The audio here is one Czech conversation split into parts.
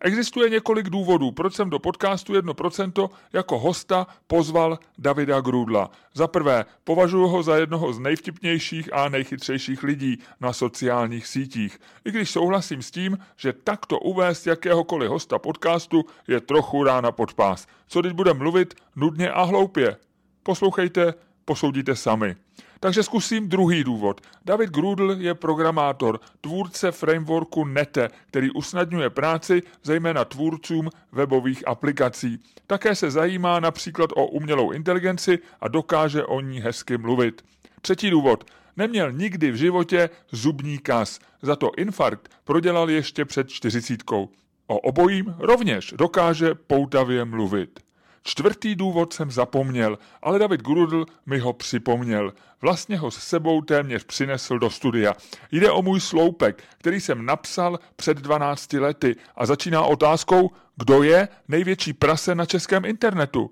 Existuje několik důvodů, proč jsem do podcastu 1% jako hosta pozval Davida Grudla. Za prvé, považuji ho za jednoho z nejvtipnějších a nejchytřejších lidí na sociálních sítích. I když souhlasím s tím, že takto uvést jakéhokoliv hosta podcastu je trochu rána pod pás. Co teď bude mluvit nudně a hloupě? Poslouchejte, posoudíte sami. Takže zkusím druhý důvod. David Grudl je programátor, tvůrce frameworku Nete, který usnadňuje práci zejména tvůrcům webových aplikací. Také se zajímá například o umělou inteligenci a dokáže o ní hezky mluvit. Třetí důvod. Neměl nikdy v životě zubní kas, za to infarkt prodělal ještě před čtyřicítkou. O obojím rovněž dokáže poutavě mluvit. Čtvrtý důvod jsem zapomněl, ale David Grudl mi ho připomněl. Vlastně ho s sebou téměř přinesl do studia. Jde o můj sloupek, který jsem napsal před 12 lety a začíná otázkou, kdo je největší prase na českém internetu.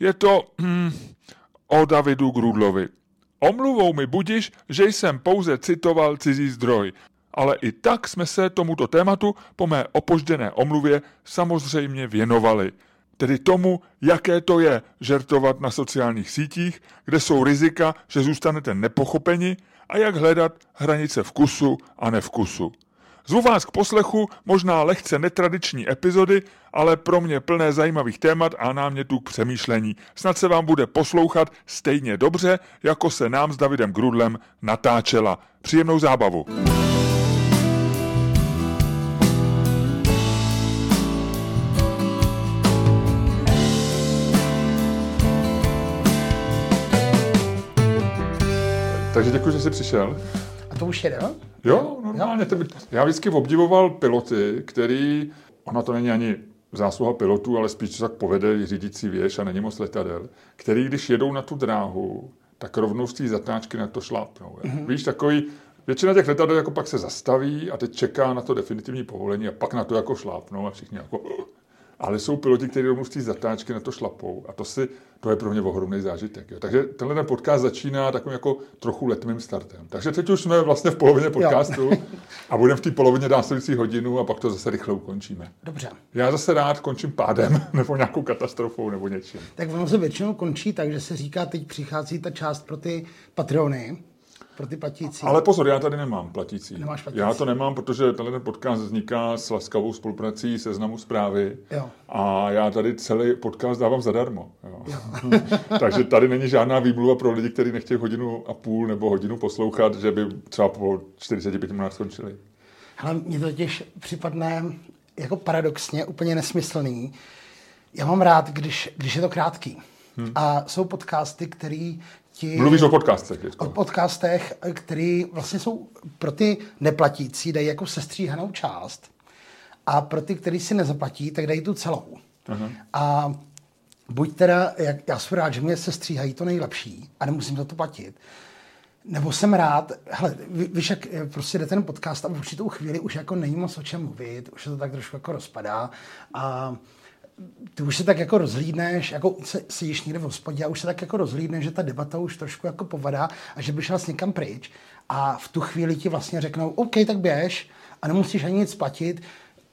Je to hmm, o Davidu Grudlovi. Omluvou mi budiš, že jsem pouze citoval cizí zdroj. Ale i tak jsme se tomuto tématu po mé opožděné omluvě samozřejmě věnovali tedy tomu, jaké to je žertovat na sociálních sítích, kde jsou rizika, že zůstanete nepochopeni a jak hledat hranice vkusu a nevkusu. Zvu vás k poslechu možná lehce netradiční epizody, ale pro mě plné zajímavých témat a námětů k přemýšlení. Snad se vám bude poslouchat stejně dobře, jako se nám s Davidem Grudlem natáčela. Příjemnou zábavu. Takže děkuji, že jsi přišel. A to už jede, no? Jo, normálně. Jo? Já vždycky obdivoval piloty, který, ona to není ani zásluha pilotů, ale spíš tak povede řídící věž a není moc letadel, který, když jedou na tu dráhu, tak rovnou z té zatáčky na to šlápnou. Mm-hmm. Víš, takový, většina těch letadel jako pak se zastaví a teď čeká na to definitivní povolení a pak na to jako šlápnou a všichni jako ale jsou piloti, kteří rovnou z té zatáčky na to šlapou a to, si, to je pro mě ohromný zážitek. Jo. Takže tenhle ten podcast začíná takovým jako trochu letmým startem. Takže teď už jsme vlastně v polovině podcastu a budeme v té polovině následující hodinu a pak to zase rychle ukončíme. Dobře. Já zase rád končím pádem nebo nějakou katastrofou nebo něčím. Tak ono se většinou končí tak, že se říká, teď přichází ta část pro ty patrony, pro ty platící. Ale pozor, já tady nemám platící. Nemáš platící. Já to nemám, protože tenhle podcast vzniká s laskavou spoluprací seznamu zprávy. Jo. A já tady celý podcast dávám zadarmo. Jo. Jo. Takže tady není žádná výmluva pro lidi, kteří nechtějí hodinu a půl nebo hodinu poslouchat, že by třeba po 45 minutách skončili. Ale mně to těž připadne jako paradoxně úplně nesmyslný. Já mám rád, když, když je to krátký. Hmm. A jsou podcasty, které ti... Mluvíš o podcastech. Teďko. O podcastech, které vlastně jsou pro ty neplatící, dají jako sestříhanou část a pro ty, kteří si nezaplatí, tak dají tu celou. Uh-huh. A buď teda, jak, já jsem rád, že mě se stříhají to nejlepší a nemusím za to platit, nebo jsem rád, hele, ví, víš, jak prostě jde ten podcast a v určitou chvíli už jako není moc o čem mluvit, už se to tak trošku jako rozpadá a ty už se tak jako rozhlídneš, jako se, jíš někde v hospodě a už se tak jako rozhlídneš, že ta debata už trošku jako povadá a že by šla někam pryč a v tu chvíli ti vlastně řeknou, OK, tak běž a nemusíš ani nic platit,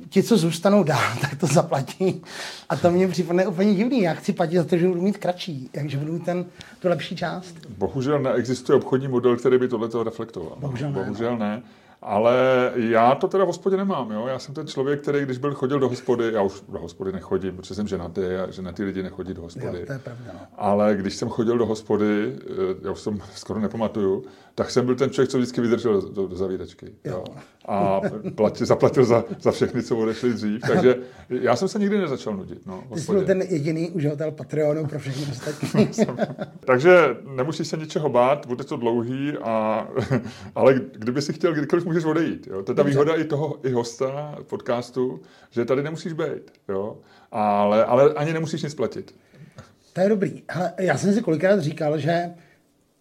ti, co zůstanou dál, tak to zaplatí. A to mě připadne úplně divný. Já chci platit za to, že budu mít kratší, takže budu mít ten, tu lepší část. Bohužel neexistuje obchodní model, který by tohle reflektoval. Bohužel ne. Bohužel ne. Ale já to teda v hospodě nemám, jo. Já jsem ten člověk, který, když byl chodil do hospody, já už do hospody nechodím, protože jsem ženatý a ženatý lidi nechodí do hospody. Jo, to je pravda, no. Ale když jsem chodil do hospody, eh, já už jsem skoro nepamatuju, tak jsem byl ten člověk, co vždycky vydržel do, do zavídečky. Jo. jo. A platil, zaplatil za, za všechny, co odešli dřív. Takže já jsem se nikdy nezačal nudit. No, Ty jsi byl ten jediný uživatel Patreonu pro všechny ostatní. Takže nemusíš se ničeho bát, bude to dlouhý, a, ale kdyby si chtěl, kdykoliv můžeš odejít. Jo? To je ta výhoda i toho i hosta podcastu, že tady nemusíš být. Jo? Ale, ale ani nemusíš nic platit. To je dobrý. Hele, já jsem si kolikrát říkal, že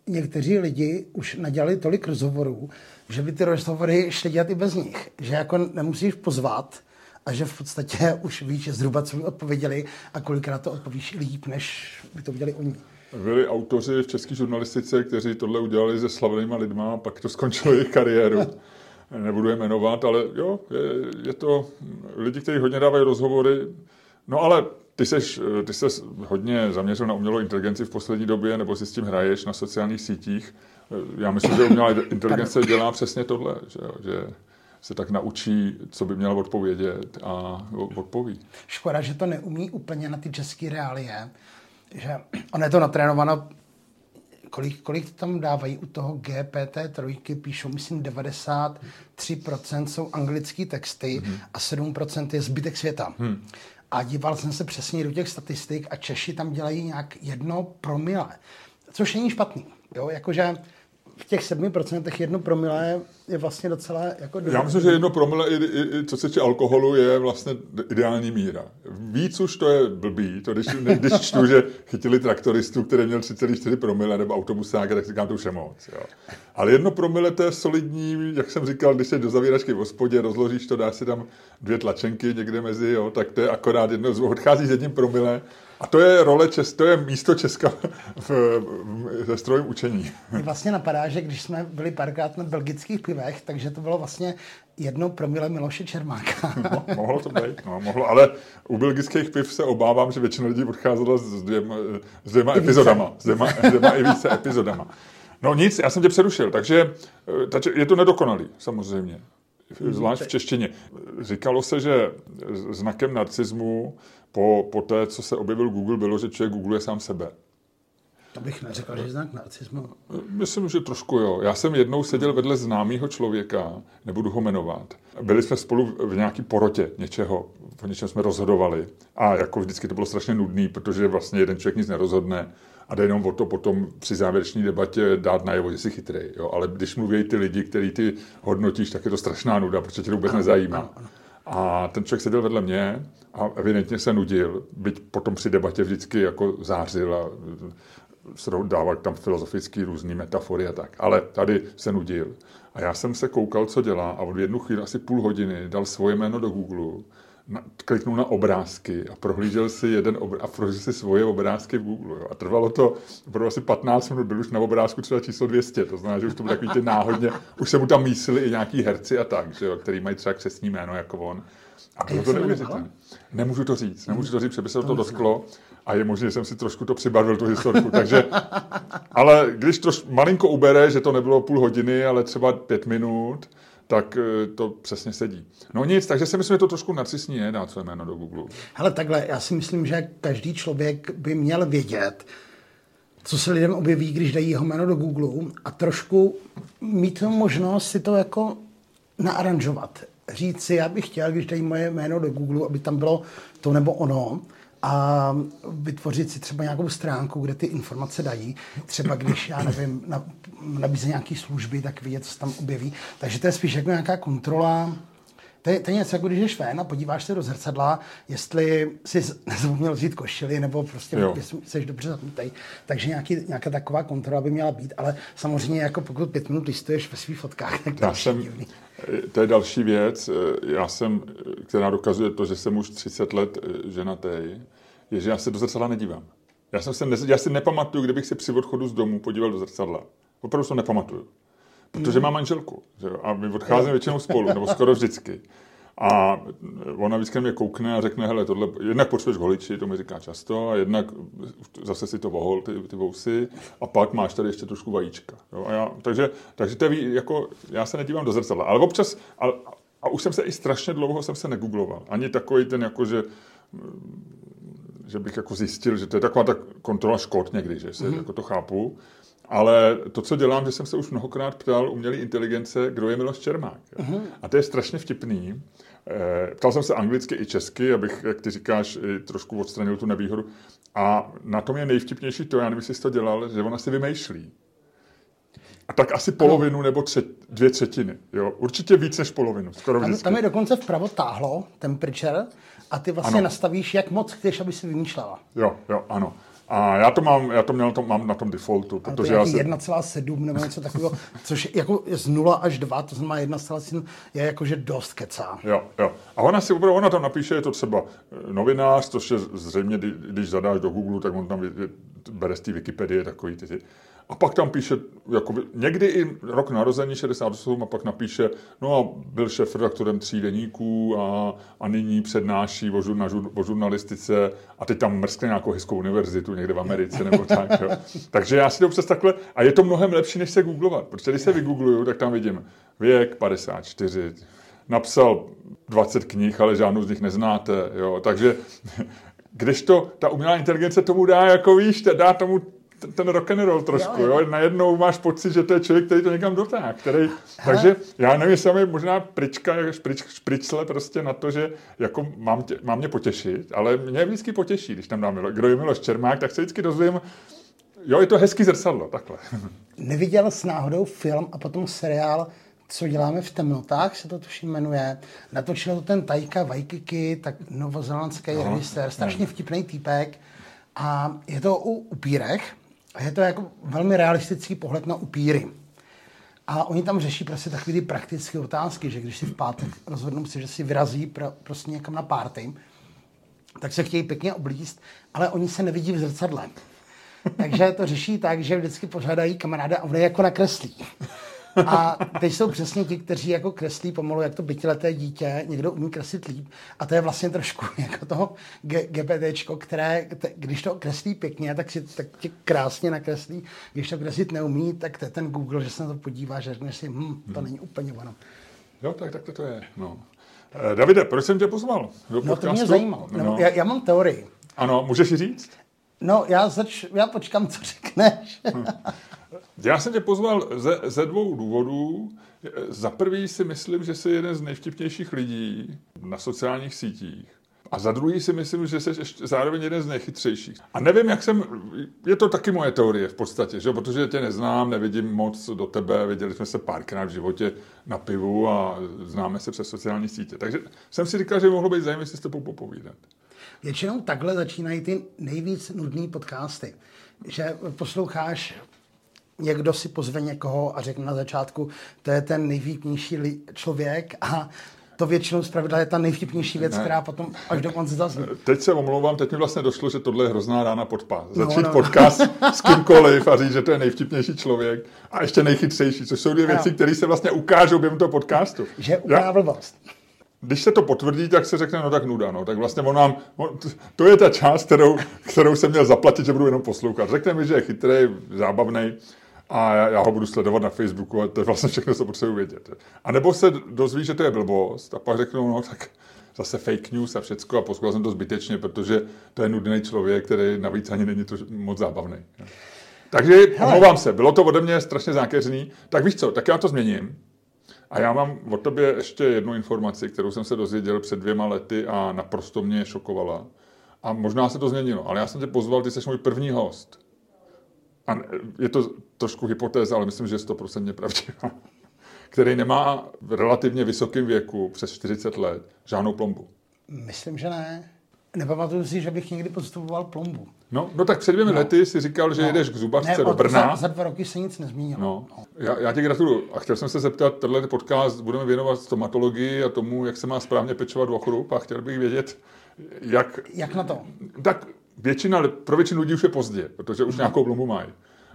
někteří lidi už nadělali tolik rozhovorů, že by ty rozhovory šly dělat i bez nich. Že jako nemusíš pozvat a že v podstatě už víš zhruba, co by odpověděli a kolikrát to odpovíš líp, než by to udělali oni. Byli autoři v české žurnalistice, kteří tohle udělali se slavnýma lidma a pak to skončilo jejich kariéru. Nebudu je jmenovat, ale jo, je, je to lidi, kteří hodně dávají rozhovory. No ale ty seš, ty ses hodně zaměřil na umělou inteligenci v poslední době, nebo si s tím hraješ na sociálních sítích. Já myslím, že umělá inteligence dělá přesně tohle, že, že se tak naučí, co by měl odpovědět a odpoví. Škoda, že to neumí úplně na ty české reálie, že on je to natrénováno kolik, kolik tam dávají u toho GPT trojky, píšou, myslím, 93% jsou anglické texty mm-hmm. a 7% je zbytek světa. Mm. A díval jsem se přesně do těch statistik a Češi tam dělají nějak jedno promile, což není špatný. Jo? Jakože v těch 7% jedno promile je vlastně docela jako... Já myslím, že jedno promile, i, i, i co se týče alkoholu, je vlastně ideální míra. Víc už to je blbý, to když, když čtu, že chytili traktoristu, který měl 3,4 promile, nebo autobusáka, tak říkám, to už je moc. Jo. Ale jedno promile to je solidní, jak jsem říkal, když se do zavíračky v hospodě, rozložíš to, dáš si tam dvě tlačenky někde mezi, jo, tak to je akorát jedno, odchází s jedním promile a to je role, Čes, to je místo Česka v, v, ve strojím učení. Mě vlastně napadá, že když jsme byli párkrát na belgických pivech, takže to bylo vlastně jedno promile Miloše Čermáka. No, mohlo to být, no, mohlo, ale u belgických piv se obávám, že většina lidí odcházela s dvěma, s dvěma epizodama, s dvěma, s dvěma i více epizodama. No nic, já jsem tě přerušil, takže, takže je to nedokonalý, samozřejmě. Zvlášť v češtině. Říkalo se, že znakem narcismu po, po té, co se objevil Google, bylo, že člověk googluje sám sebe. To bych neřekl, že znak narcismu. Myslím, že trošku jo. Já jsem jednou seděl vedle známého člověka, nebudu ho jmenovat. Byli jsme spolu v nějaký porotě něčeho, o něčem jsme rozhodovali. A jako vždycky to bylo strašně nudný, protože vlastně jeden člověk nic nerozhodne a jde jenom o to potom při závěrečné debatě dát najevo, že jsi chytrý. Jo? Ale když mluví ty lidi, který ty hodnotíš, tak je to strašná nuda, protože tě to vůbec ano, nezajímá. Ano, ano. A ten člověk seděl vedle mě a evidentně se nudil, byť potom při debatě vždycky jako zářil a dával tam filozofické různé metafory a tak. Ale tady se nudil. A já jsem se koukal, co dělá a v jednu chvíli, asi půl hodiny, dal svoje jméno do Google kliknul na obrázky a prohlížel si jeden obr- a prohlížel si svoje obrázky v Google. Jo. A trvalo to opravdu asi 15 minut, byl už na obrázku třeba číslo 200, to znamená, že už to bylo takový ty náhodně, už se mu tam mísili i nějaký herci a tak, že jo, který mají třeba křesní jméno jako on. A bylo to neuvěřitelné. Nemůžu to říct, nemůžu to říct, protože by se to, to dotklo a je možné, že jsem si trošku to přibarvil, tu historku. Takže, ale když troš, malinko ubere, že to nebylo půl hodiny, ale třeba pět minut, tak eh, to přesně sedí. No nic, takže si myslím, že to trošku narcisní je dát své jméno do Google. Hele, takhle, já si myslím, že každý člověk by měl vědět, co se lidem objeví, když dají jeho jméno do Google a trošku mít možnost si to jako naaranžovat. Říct si, já bych chtěl, když dají moje jméno do Google, aby tam bylo to nebo ono, a vytvořit si třeba nějakou stránku, kde ty informace dají. Třeba když, já nevím, nabízí nějaké služby, tak vidět, co se tam objeví. Takže to je spíš jako nějaká kontrola. To je, to je něco, jako když jdeš ven a podíváš se do zrcadla, jestli jsi nezapomněl vzít košily, nebo prostě jsi dobře zapnutý. Takže nějaký, nějaká taková kontrola by měla být, ale samozřejmě jako pokud pět minut listuješ ve svých fotkách, tak to, já jsem, to je další věc, já jsem, která dokazuje to, že jsem už 30 let ženatý, je, že já se do zrcadla nedívám. Já, jsem se ne, já si nepamatuju, kdybych se při odchodu z domu podíval do zrcadla. Opravdu to nepamatuju. Protože mám manželku. Že jo? A my odcházíme většinou spolu, nebo skoro vždycky. A ona vždycky mě koukne a řekne, hele, tohle, jednak potřebuješ holiči, to mi říká často, a jednak zase si to vohol, ty, ty vousy, a pak máš tady ještě trošku vajíčka. Jo? A já, takže, takže to je, jako, já se nedívám do zrcadla, ale občas, a, a už jsem se i strašně dlouho jsem se negoogloval. Ani takový ten, jako, že že bych jako zjistil, že to je taková ta kontrola škod někdy, že se, mm-hmm. jako to chápu. Ale to, co dělám, že jsem se už mnohokrát ptal umělé inteligence, kdo je Miloš Čermák. Mm-hmm. A to je strašně vtipný. E, ptal jsem se anglicky i česky, abych, jak ty říkáš, trošku odstranil tu nevýhodu. A na tom je nejvtipnější to, já nevím, jestli jsi to dělal, že ona si vymýšlí. A tak asi polovinu ano. nebo třet, dvě třetiny. Jo? Určitě víc než polovinu. Skoro tam, tam je dokonce vpravo táhlo, temperature, a ty vlastně ano. nastavíš, jak moc chceš, aby si vymýšlela. Jo, jo, ano. A já to mám, já to měl na tom, mám na tom defaultu, protože já se... 1,7 nebo něco takového, což jako z 0 až 2, to znamená 1,7 je jakože dost kecá. Jo, jo. A ona si opravdu, ona tam napíše, je to třeba eh, novinář, což je zřejmě, když zadáš do Google, tak on tam bere z té Wikipedie takový ty, ty a pak tam píše, jakoby, někdy i rok narození 68 a pak napíše, no a byl šéf redaktorem tří deníků a, a nyní přednáší o, žur, na žur, o žurnalistice a teď tam mrskne nějakou hezkou univerzitu někde v Americe nebo tak. Jo. Takže já si to přes takhle, a je to mnohem lepší, než se googlovat, protože když se vygoogluju, tak tam vidím věk 54, napsal 20 knih, ale žádnou z nich neznáte, jo. takže když to, ta umělá inteligence tomu dá, jako víš, dá tomu ten rock and roll trošku, jo, jo. jo. Najednou máš pocit, že to je člověk, který to někam dotáhl. Který... Takže já nevím, jestli je možná prička, šprič, špričle prostě na to, že jako mám, tě, mám mě potěšit, ale mě vždycky potěší, když tam dám Milo, kdo je Miloš Čermák, tak se vždycky dozvím, jo, je to hezký zrcadlo, takhle. Neviděl s náhodou film a potom seriál co děláme v temnotách, se to tuším jmenuje. Natočil to ten Tajka Waikiki, tak novozelandský no, režisér, strašně vtipný týpek. A je to o upírech, a je to jako velmi realistický pohled na upíry. A oni tam řeší prostě takové ty praktické otázky, že když si v pátek rozhodnou si, že si vyrazí pro, prostě někam na párty, tak se chtějí pěkně oblíst, ale oni se nevidí v zrcadle. Takže to řeší tak, že vždycky pořádají kamaráda a on je jako nakreslí. A teď jsou přesně ti, kteří jako kreslí pomalu, jak to bytileté dítě, někdo umí kreslit líp. A to je vlastně trošku jako toho GPTčko, které, když to kreslí pěkně, tak, si, tak tě krásně nakreslí. Když to kreslit neumí, tak to je ten Google, že se na to podívá, že řekne si, hm, to hmm. není úplně ono. Jo, tak, tak to, to je. No. Eh, Davide, proč jsem tě pozval do podcastu? No to mě zajímalo. No. Já, já mám teorii. Ano, můžeš ji říct? No, já, zač, já počkám, co řekneš. Hm. Já jsem tě pozval ze, ze dvou důvodů. Za prvý si myslím, že jsi jeden z nejvtipnějších lidí na sociálních sítích. A za druhý si myslím, že jsi ještě zároveň jeden z nejchytřejších. A nevím, jak jsem, je to taky moje teorie v podstatě, že? protože tě neznám, nevidím moc do tebe, viděli jsme se párkrát v životě na pivu a známe se přes sociální sítě. Takže jsem si říkal, že by mohlo být zajímavé si s tebou popovídat. Většinou takhle začínají ty nejvíc nudné podcasty, že posloucháš někdo si pozve někoho a řekne na začátku, to je ten nejvtipnější člověk a to většinou zpravidla je ta nejvtipnější věc, ne. která potom až do konce zazní. Teď se omlouvám, teď mi vlastně došlo, že tohle je hrozná rána pod pás. No, Začít no, no. podcast s kýmkoliv a říct, že to je nejvtipnější člověk a ještě nejchytřejší, což jsou dvě věci, které se vlastně ukážou během toho podcastu. Že blbost. Když se to potvrdí, tak se řekne, no tak nuda, no. Tak vlastně on nám, on, to je ta část, kterou, kterou jsem měl zaplatit, že budu jenom poslouchat. Řekne mi, že je chytrý, zábavný, a já, já ho budu sledovat na Facebooku a to je vlastně všechno, co potřebuji vědět. A nebo se dozví, že to je blbost a pak řeknu, no tak zase fake news a všecko a poslouchal jsem to zbytečně, protože to je nudný člověk, který navíc ani není to moc zábavný. Takže omlouvám se, bylo to ode mě strašně zákeřný. Tak víš co, tak já to změním. A já mám o tobě ještě jednu informaci, kterou jsem se dozvěděl před dvěma lety a naprosto mě šokovala. A možná se to změnilo, ale já jsem tě pozval, ty jsi můj první host a je to trošku hypotéza, ale myslím, že je 100% pravdivá, který nemá v relativně vysokém věku, přes 40 let, žádnou plombu. Myslím, že ne. Nepamatuju si, že bych někdy podstupoval plombu. No, no tak před dvěmi no. lety si říkal, že no. jedeš k zubařce ne, do Brna. Za, za dva roky se nic nezmínilo. No. no. Já, já ti gratuluju. A chtěl jsem se zeptat, tenhle podcast budeme věnovat stomatologii a tomu, jak se má správně pečovat v ochrup a chtěl bych vědět, jak... Jak na to? Tak většina, pro většinu lidí už je pozdě, protože už nějakou plombu mají.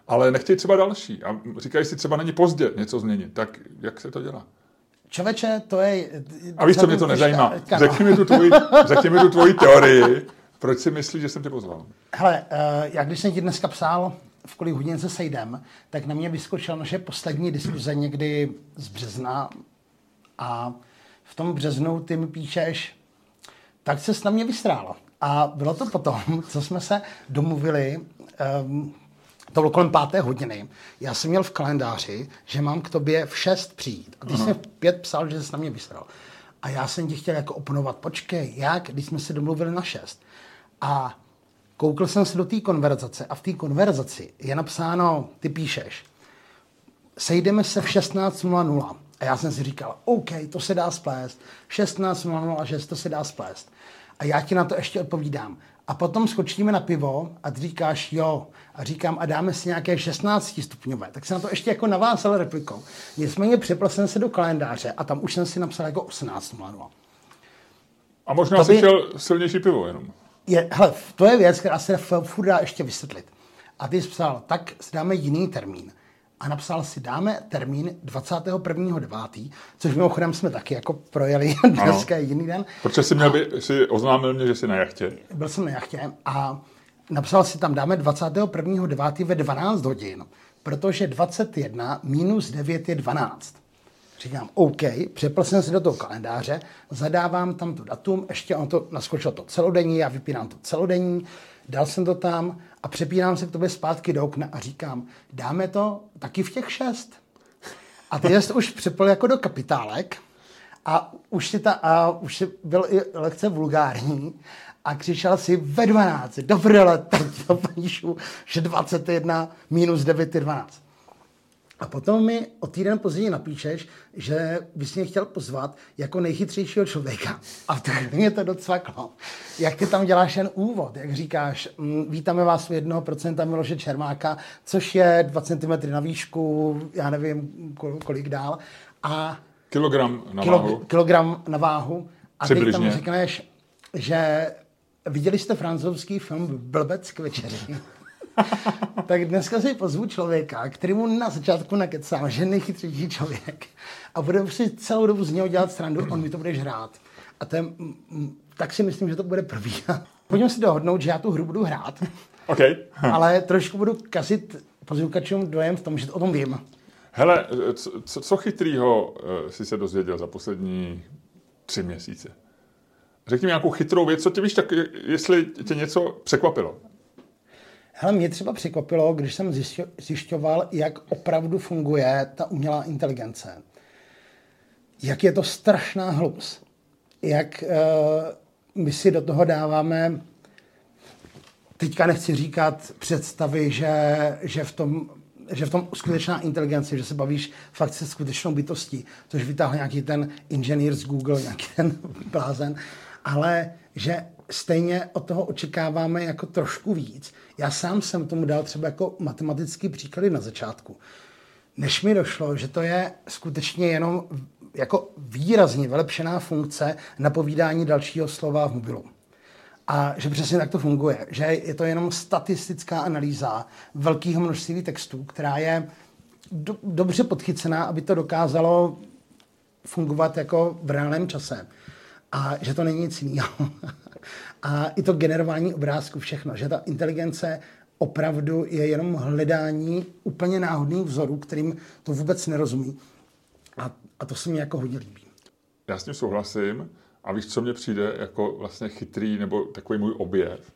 Ale nechtějí třeba další a říkají si, třeba není pozdě něco změnit. Tak jak se to dělá? Čověče, to je... A víš, co mě to nezajímá? Řekni mi tu tvoji, řekni mi tu tvoji teorii. Proč si myslíš, že jsem tě pozval? Hele, uh, já když jsem ti dneska psal, v kolik hodin se sejdem, tak na mě vyskočila naše poslední diskuze někdy z března a v tom březnu ty mi píšeš, tak se na mě vystrála. A bylo to potom, co jsme se domluvili, um, to bylo kolem páté hodiny. Já jsem měl v kalendáři, že mám k tobě v šest přijít. A ty jsi v pět psal, že jsi na mě vysral. A já jsem ti chtěl jako oponovat, počkej, jak, když jsme se domluvili na šest. A koukl jsem se do té konverzace a v té konverzaci je napsáno, ty píšeš, sejdeme se v 16.00. A já jsem si říkal, OK, to se dá splést. 16.00 a 6, to se dá splést. A já ti na to ještě odpovídám. A potom skočíme na pivo a ty říkáš jo. A říkám, a dáme si nějaké 16 stupňové. Tak se na to ještě jako navázal replikou. Nicméně přepl jsem se do kalendáře a tam už jsem si napsal jako 18.00. A možná by... si chtěl silnější pivo jenom. Je, hele, to je věc, která se furt dá ještě vysvětlit. A ty jsi psal, tak si dáme jiný termín. A napsal si, dáme termín 21.9., což mimochodem jsme taky jako projeli dneska ano. jiný den. Protože jsi, měl by, jsi oznámil mě, že jsi na jachtě. Byl jsem na jachtě a napsal si tam, dáme 21.9. ve 12 hodin, protože 21 minus 9 je 12. Říkám, OK, přepl jsem si do toho kalendáře, zadávám tam to datum, ještě on to naskočil to celodenní, já vypínám to celodenní, dal jsem to tam a přepínám se k tobě zpátky do okna a říkám, dáme to taky v těch šest. A ty jsi už přepl jako do kapitálek a už si, ta, a už si byl i lehce vulgární a křičel si ve 12, do prdele, teď to že 21 minus 9 je 12. A potom mi o týden později napíšeš, že bys mě chtěl pozvat jako nejchytřejšího člověka. A tak mě to docvaklo. Jak ty tam děláš ten úvod, jak říkáš, mm, vítáme vás u jednoho procenta Miloše Čermáka, což je 2 cm na výšku, já nevím, kolik dál. A kilogram na kilo, váhu. Kilogram na váhu. A Přibližně. ty tam řekneš, že viděli jste francouzský film Blbec k večeři. tak dneska si pozvu člověka, který mu na začátku nakecám, že nejchytřejší člověk a bude si celou dobu z něho dělat srandu, on mi to bude hrát. A ten, tak si myslím, že to bude první. Pojďme si dohodnout, že já tu hru budu hrát, okay. ale trošku budu kazit posluchačům dojem v tom, že o tom vím. Hele, co, co chytrýho uh, jsi se dozvěděl za poslední tři měsíce? Řekni mi nějakou chytrou věc, co tě víš, tak jestli tě něco překvapilo. Hele, mě třeba překvapilo, když jsem zjišťoval, jak opravdu funguje ta umělá inteligence. Jak je to strašná hloupost. Jak uh, my si do toho dáváme, teďka nechci říkat představy, že, že v tom že v tom skutečná inteligence, že se bavíš fakt se skutečnou bytostí, což vytáhl nějaký ten inženýr z Google, nějaký ten blázen, ale že stejně od toho očekáváme jako trošku víc. Já sám jsem tomu dal třeba jako matematický příklady na začátku. Než mi došlo, že to je skutečně jenom jako výrazně vylepšená funkce napovídání dalšího slova v mobilu. A že přesně tak to funguje. Že je to jenom statistická analýza velkého množství textů, která je do, dobře podchycená, aby to dokázalo fungovat jako v reálném čase. A že to není nic jiného. A i to generování obrázku, všechno, že ta inteligence opravdu je jenom hledání úplně náhodných vzorů, kterým to vůbec nerozumí. A, a to se mi jako hodně líbí. Já s tím souhlasím. A víš, co mě přijde jako vlastně chytrý nebo takový můj objev?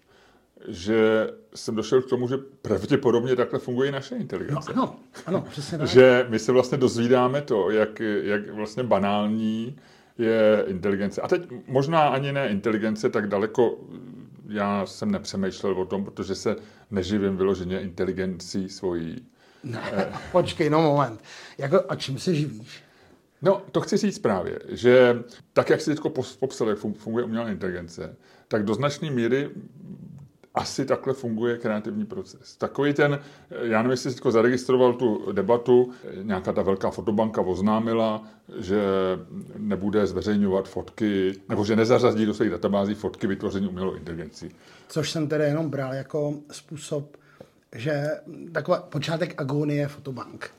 Že jsem došel k tomu, že pravděpodobně takhle funguje i naše inteligence. No, ano, ano, přesně tak. Že my se vlastně dozvídáme to, jak, jak vlastně banální je inteligence. A teď možná ani ne inteligence, tak daleko já jsem nepřemýšlel o tom, protože se neživím vyloženě inteligencí svojí. Ne, počkej, no moment. Jako, a čím se živíš? No, to chci říct právě, že tak, jak si teď popsal, jak funguje umělá inteligence, tak do značné míry asi takhle funguje kreativní proces. Takový ten, já nevím, jestli jsi zaregistroval tu debatu, nějaká ta velká fotobanka oznámila, že nebude zveřejňovat fotky, nebo že nezařadí do svých databází fotky vytvoření umělou inteligencí. Což jsem tedy jenom bral jako způsob, že taková počátek agonie fotobank.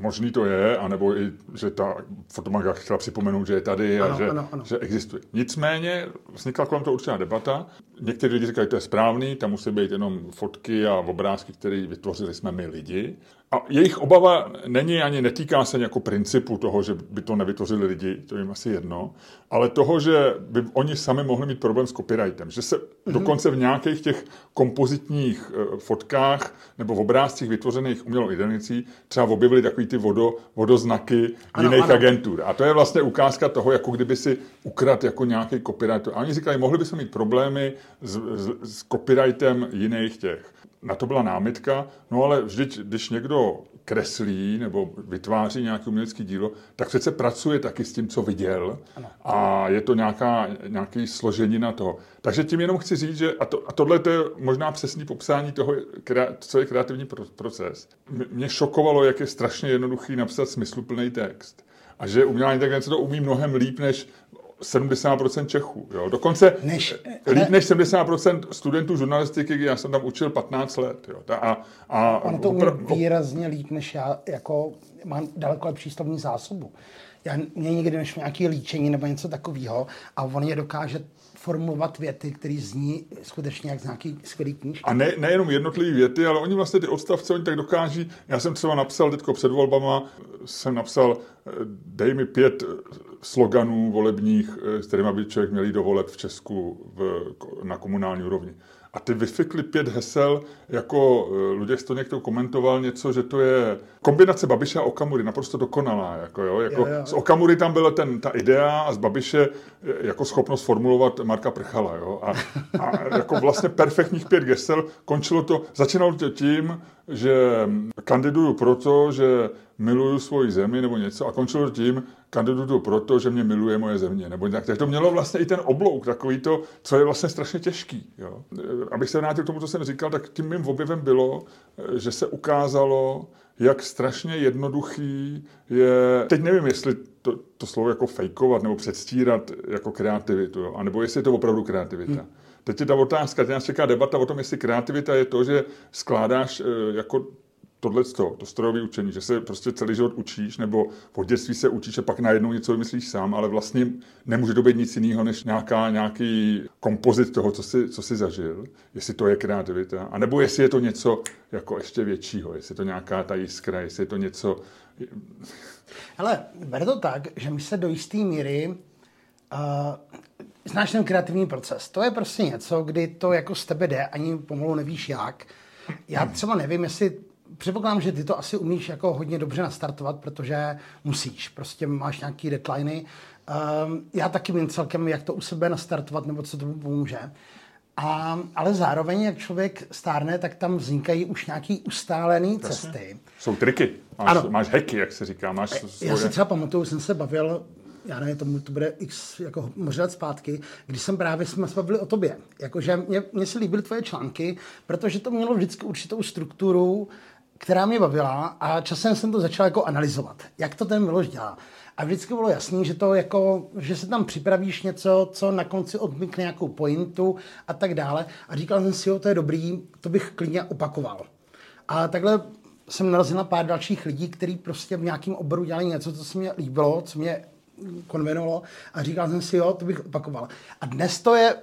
Možný to je, anebo i, že ta fotobanka chtěla připomenout, že je tady a ano, že, ano, ano. že existuje. Nicméně vznikla kolem toho určitá debata. Někteří lidi říkají, že to je správný, tam musí být jenom fotky a obrázky, které vytvořili jsme my lidi. A jejich obava není ani netýká se jako principu toho, že by to nevytvořili lidi, to jim asi jedno, ale toho, že by oni sami mohli mít problém s copyrightem. Že se mm-hmm. dokonce v nějakých těch kompozitních eh, fotkách nebo v obrázcích vytvořených umělou identicí třeba objevili takový ty vodo, vodoznaky ano, jiných ano. agentur. A to je vlastně ukázka toho, jako kdyby si ukradl jako nějaký copyright. A oni říkají, mohli bychom mít problémy s, s, s copyrightem jiných těch na to byla námitka, no ale vždyť, když někdo kreslí nebo vytváří nějaké umělecké dílo, tak přece pracuje taky s tím, co viděl a je to nějaká, nějaký složenina toho. Takže tím jenom chci říct, že a, to, a tohle to je možná přesný popsání toho, co je kreativní proces. Mě šokovalo, jak je strašně jednoduchý napsat smysluplný text. A že umělá inteligence to umí mnohem líp než 70% Čechů. Jo. Dokonce než, líp než 70% studentů žurnalistiky, já jsem tam učil 15 let. Jo. A, a, ono to umí výrazně líp než já, jako mám daleko lepší slovní zásobu. Já, mě nikdy než nějaké líčení nebo něco takového a on je dokáže formulovat věty, které zní skutečně jak z nějaký skvělý knížky. A ne, nejenom jednotlivé věty, ale oni vlastně ty odstavce, oni tak dokáží. Já jsem třeba napsal teďko před volbama, jsem napsal, eh, dej mi pět sloganů volebních, s kterými by člověk měl jít do voleb v Česku v, na komunální úrovni. A ty vyfikli pět hesel, jako eh, Luděk to někdo komentoval něco, že to je kombinace Babiše a Okamury, naprosto dokonalá. Jako, jo? Jako, jo, jo. Z Okamury tam byla ten, ta idea a z Babiše eh, jako schopnost formulovat Marka Prchala. Jo? A, a jako vlastně perfektních pět hesel končilo to, začínalo to tím, že kandiduju proto, že miluju svoji zemi nebo něco a končilo to tím, kandiduju proto, že mě miluje moje země. Nebo nějak. Takže to mělo vlastně i ten oblouk, takový to, co je vlastně strašně těžký. Jo. Abych se vrátil k tomu, co jsem říkal, tak tím mým objevem bylo, že se ukázalo, jak strašně jednoduchý je, teď nevím, jestli to, to slovo jako fejkovat nebo předstírat jako kreativitu, jo, anebo jestli je to opravdu kreativita. Hmm. Teď je ta otázka, teď nás čeká debata o tom, jestli kreativita je to, že skládáš eh, jako tohle to, to strojové učení, že se prostě celý život učíš, nebo v dětství se učíš a pak najednou něco vymyslíš sám, ale vlastně nemůže to být nic jiného, než nějaká, nějaký kompozit toho, co jsi, co jsi zažil, jestli to je kreativita, anebo jestli je to něco jako ještě většího, jestli je to nějaká ta jiskra, jestli je to něco... Ale ber to tak, že my se do jisté míry uh, znáš ten kreativní proces. To je prostě něco, kdy to jako z tebe jde, ani pomalu nevíš jak. Já třeba nevím, jestli předpokládám, že ty to asi umíš jako hodně dobře nastartovat, protože musíš, prostě máš nějaký deadliny. Um, já taky vím celkem, jak to u sebe nastartovat, nebo co tomu pomůže. A, ale zároveň, jak člověk stárne, tak tam vznikají už nějaký ustálené cesty. Jsou triky. Máš, ano. máš hacky, jak se říká. Máš svoje... Já si třeba pamatuju, jsem se bavil já nevím, tomu to bude x jako možná let zpátky, když jsem právě jsme se bavili o tobě. Jakože mě, mě se líbily tvoje články, protože to mělo vždycky určitou strukturu, která mě bavila a časem jsem to začal jako analyzovat, jak to ten Miloš dělá. A vždycky bylo jasný, že to jako, že se tam připravíš něco, co na konci odmykne nějakou pointu a tak dále. A říkal jsem si, jo, to je dobrý, to bych klidně opakoval. A takhle jsem narazil na pár dalších lidí, kteří prostě v nějakém oboru dělali něco, co se mě líbilo, co mě konvenovalo a říkal jsem si, jo, to bych opakoval. A dnes to je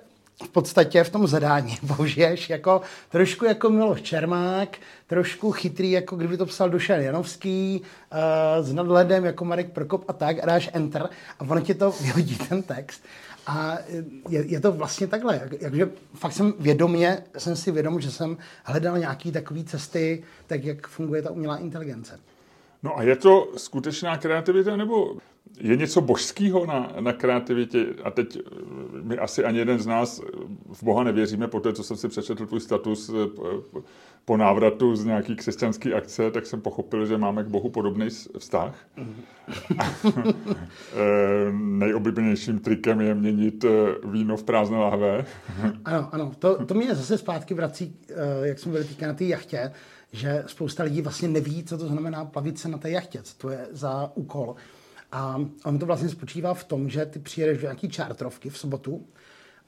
v podstatě v tom zadání použiješ jako trošku jako Miloš Čermák, trošku chytrý, jako kdyby to psal Dušan Janovský, uh, s nadhledem jako Marek Prokop a tak, a dáš enter a ono ti to vyhodí ten text. A je, je to vlastně takhle, jak, jakže fakt jsem vědomě, jsem si vědom, že jsem hledal nějaký takové cesty, tak jak funguje ta umělá inteligence. No a je to skutečná kreativita, nebo je něco božského na, na kreativitě a teď eh, my asi ani jeden z nás v Boha nevěříme, po té, co jsem si přečetl tvůj status eh, po návratu z nějaký křesťanské akce, tak jsem pochopil, že máme k Bohu podobný vztah. Eh, nejoblíbenějším trikem je měnit víno v prázdné lahve. ano, ano. To, to mě zase zpátky vrací, jak jsme byli týka na té jachtě, že spousta lidí vlastně neví, co to znamená plavit se na té jachtě, co to je za úkol. A on to vlastně spočívá v tom, že ty přijedeš do nějaký čártrovky v sobotu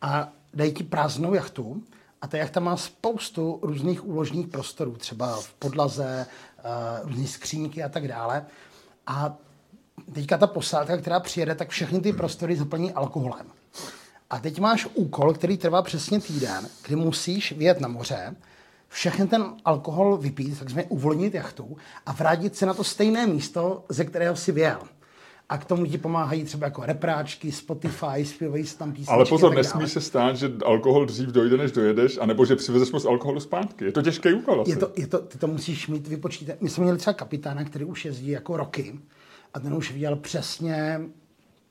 a dají ti prázdnou jachtu a ta jachta má spoustu různých úložních prostorů, třeba v podlaze, uh, různé skřínky a tak dále. A teďka ta posádka, která přijede, tak všechny ty prostory zaplní alkoholem. A teď máš úkol, který trvá přesně týden, kdy musíš vyjet na moře, všechny ten alkohol vypít, takzvaně uvolnit jachtu a vrátit se na to stejné místo, ze kterého si vyjel a k tomu ti pomáhají třeba jako repráčky, Spotify, zpívají se tam písničky. Ale pozor, nesmí se stát, že alkohol dřív dojde, než dojedeš, anebo že přivezeš moc alkoholu zpátky. Je to těžký úkol asi. Je to, je to, ty to musíš mít vypočítat. My jsme měli třeba kapitána, který už jezdí jako roky a ten už viděl přesně,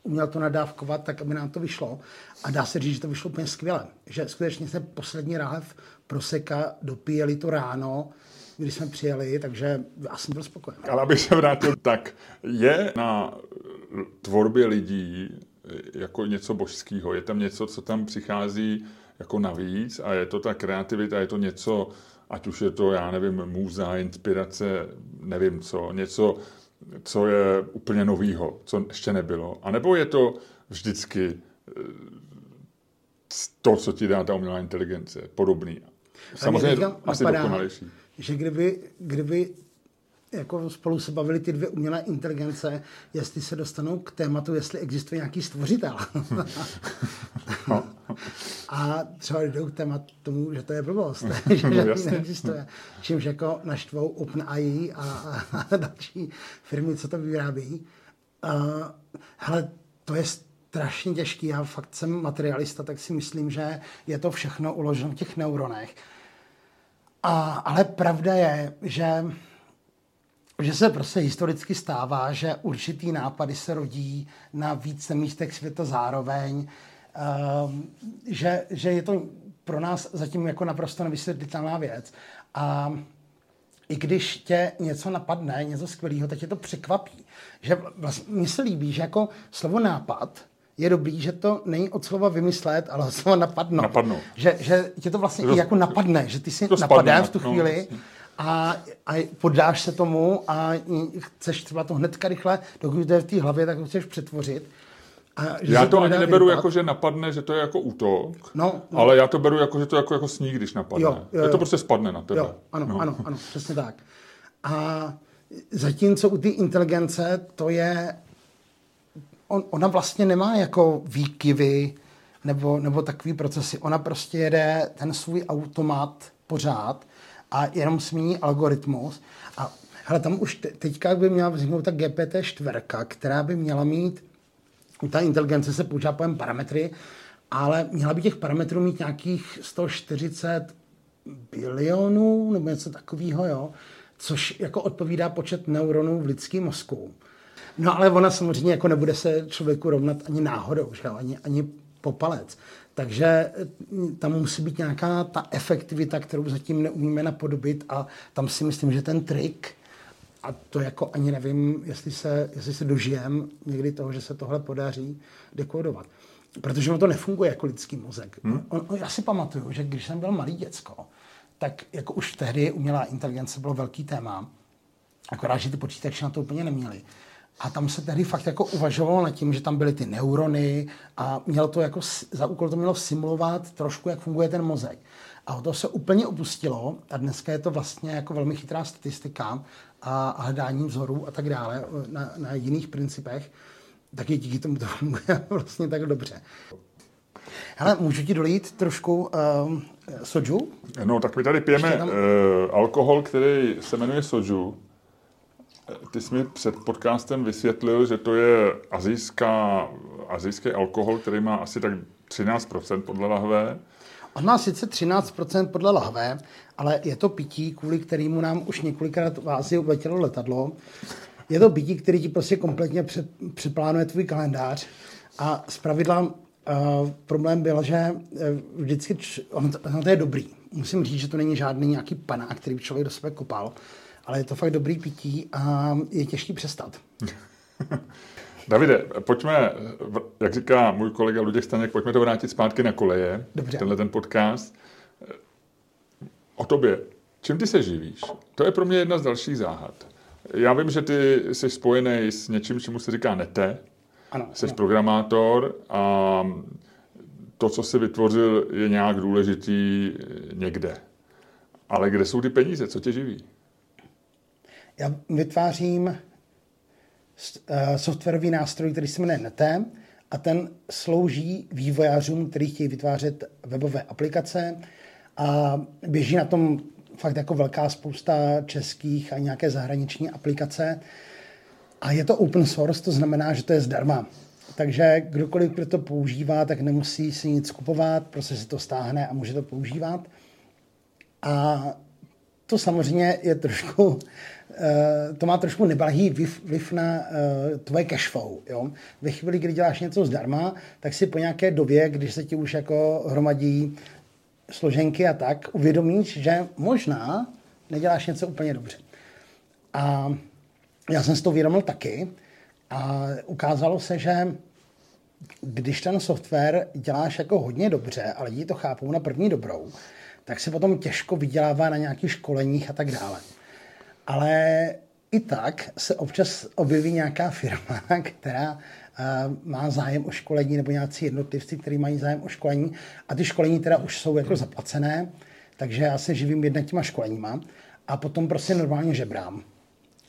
uměl to nadávkovat tak, aby nám to vyšlo. A dá se říct, že to vyšlo úplně skvěle. Že skutečně se poslední ráhev proseka dopíjeli to ráno, když jsme přijeli, takže já jsem byl spokojený. Ale abych se vrátil, tak je na tvorbě lidí jako něco božského. Je tam něco, co tam přichází jako navíc a je to ta kreativita, je to něco, ať už je to, já nevím, můza, inspirace, nevím co, něco, co je úplně novýho, co ještě nebylo. A nebo je to vždycky eh, to, co ti dá ta umělá inteligence, podobný. Samozřejmě asi napadá, dokonalejší. Že kdyby, kdyby jako spolu se bavili ty dvě umělé inteligence, jestli se dostanou k tématu, jestli existuje nějaký stvořitel. a třeba jdou k tématu tomu, že to je blbost, že no, neexistuje. Čímž jako naštvou OpenAI a, a, a další firmy, co to vyrábí. Uh, hele, to je strašně těžký. Já fakt jsem materialista, tak si myslím, že je to všechno uloženo v těch neuronech. A, ale pravda je, že že se prostě historicky stává, že určitý nápady se rodí na více místech světa zároveň, ehm, že, že je to pro nás zatím jako naprosto nevysvětlitelná věc. A i když tě něco napadne, něco skvělého, tak tě to překvapí. Že vlastně, mně se líbí, že jako slovo nápad je dobrý, že to není od slova vymyslet, ale od slova napadnout. Napadnout. Že, že tě to vlastně to, i jako napadne, že ty si napadá v tu no, chvíli no, a, a poddáš se tomu a chceš třeba to hnedka rychle, dokud je v té hlavě, tak to chceš přetvořit. A já to ani neberu vypad. jako, že napadne, že to je jako útok, no, no. ale já to beru jako, že to je jako, jako sníh, když napadne. Jo, jo, jo. to prostě spadne na tebe. Jo, ano, no. ano, ano, přesně tak. A zatímco u té inteligence to je, on, ona vlastně nemá jako výkyvy nebo, nebo takový procesy. Ona prostě jede ten svůj automat pořád a jenom změní algoritmus. A hele, tam už te, teďka by měla vzniknout ta GPT-4, která by měla mít, ta inteligence se používá pojem parametry, ale měla by těch parametrů mít nějakých 140 bilionů nebo něco takového, jo, což jako odpovídá počet neuronů v lidském mozku. No ale ona samozřejmě jako nebude se člověku rovnat ani náhodou, že jo? Ani, ani po palec. Takže mm, tam musí být nějaká ta efektivita, kterou zatím neumíme napodobit a tam si myslím, že ten trik, a to jako ani nevím, jestli se, jestli se dožijem někdy toho, že se tohle podaří dekodovat. Protože ono to nefunguje jako lidský mozek. Hmm. On, on, já si pamatuju, že když jsem byl malý děcko, tak jako už tehdy umělá inteligence bylo velký téma, akorát, že ty počítače na to úplně neměli. A tam se tehdy fakt jako uvažovalo nad tím, že tam byly ty neurony a mělo to jako, za úkol to mělo simulovat trošku, jak funguje ten mozek. A o to se úplně opustilo a dneska je to vlastně jako velmi chytrá statistika a hledání vzorů a tak dále na, na jiných principech, taky díky tomu to funguje vlastně tak dobře. Hele, můžu ti dolít trošku uh, soju? No, tak my tady pijeme tam... uh, alkohol, který se jmenuje soju. Ty jsi mi před podcastem vysvětlil, že to je azijská, azijský alkohol, který má asi tak 13% podle lahve. On má sice 13% podle lahve, ale je to pití, kvůli kterému nám už několikrát v Ázii uletělo letadlo. Je to pití, který ti prostě kompletně před, přeplánuje tvůj kalendář a z pravidla uh, problém byl, že uh, vždycky, on, on to je dobrý. Musím říct, že to není žádný nějaký panák, který by člověk do sebe kopal ale je to fakt dobrý pití a je těžký přestat. Davide, pojďme, jak říká můj kolega Luděk Staněk, pojďme to vrátit zpátky na koleje, Dobře. tenhle ten podcast. O tobě, čím ty se živíš? To je pro mě jedna z dalších záhad. Já vím, že ty jsi spojený s něčím, čemu se říká nete. Ano. Jsi ano. programátor a to, co jsi vytvořil, je nějak důležitý někde. Ale kde jsou ty peníze? Co tě živí? Já vytvářím uh, softwarový nástroj, který se jmenuje Netem a ten slouží vývojářům, kteří chtějí vytvářet webové aplikace a běží na tom fakt jako velká spousta českých a nějaké zahraniční aplikace. A je to open source, to znamená, že to je zdarma. Takže kdokoliv pro to používá, tak nemusí si nic kupovat, prostě si to stáhne a může to používat. A to samozřejmě je trošku Eh, to má trošku neblahý vliv, na uh, tvoje cash flow. Jo? Ve chvíli, kdy děláš něco zdarma, tak si po nějaké době, když se ti už jako hromadí složenky a tak, uvědomíš, že možná neděláš něco úplně dobře. A já jsem si to uvědomil taky a ukázalo se, že když ten software děláš jako hodně dobře a lidi to chápou na první dobrou, tak se potom těžko vydělává na nějakých školeních a tak dále. Ale i tak se občas objeví nějaká firma, která uh, má zájem o školení, nebo nějací jednotlivci, kteří mají zájem o školení. A ty školení teda už jsou jako zaplacené, takže já se živím jednak těma školeníma. A potom prostě normálně žebrám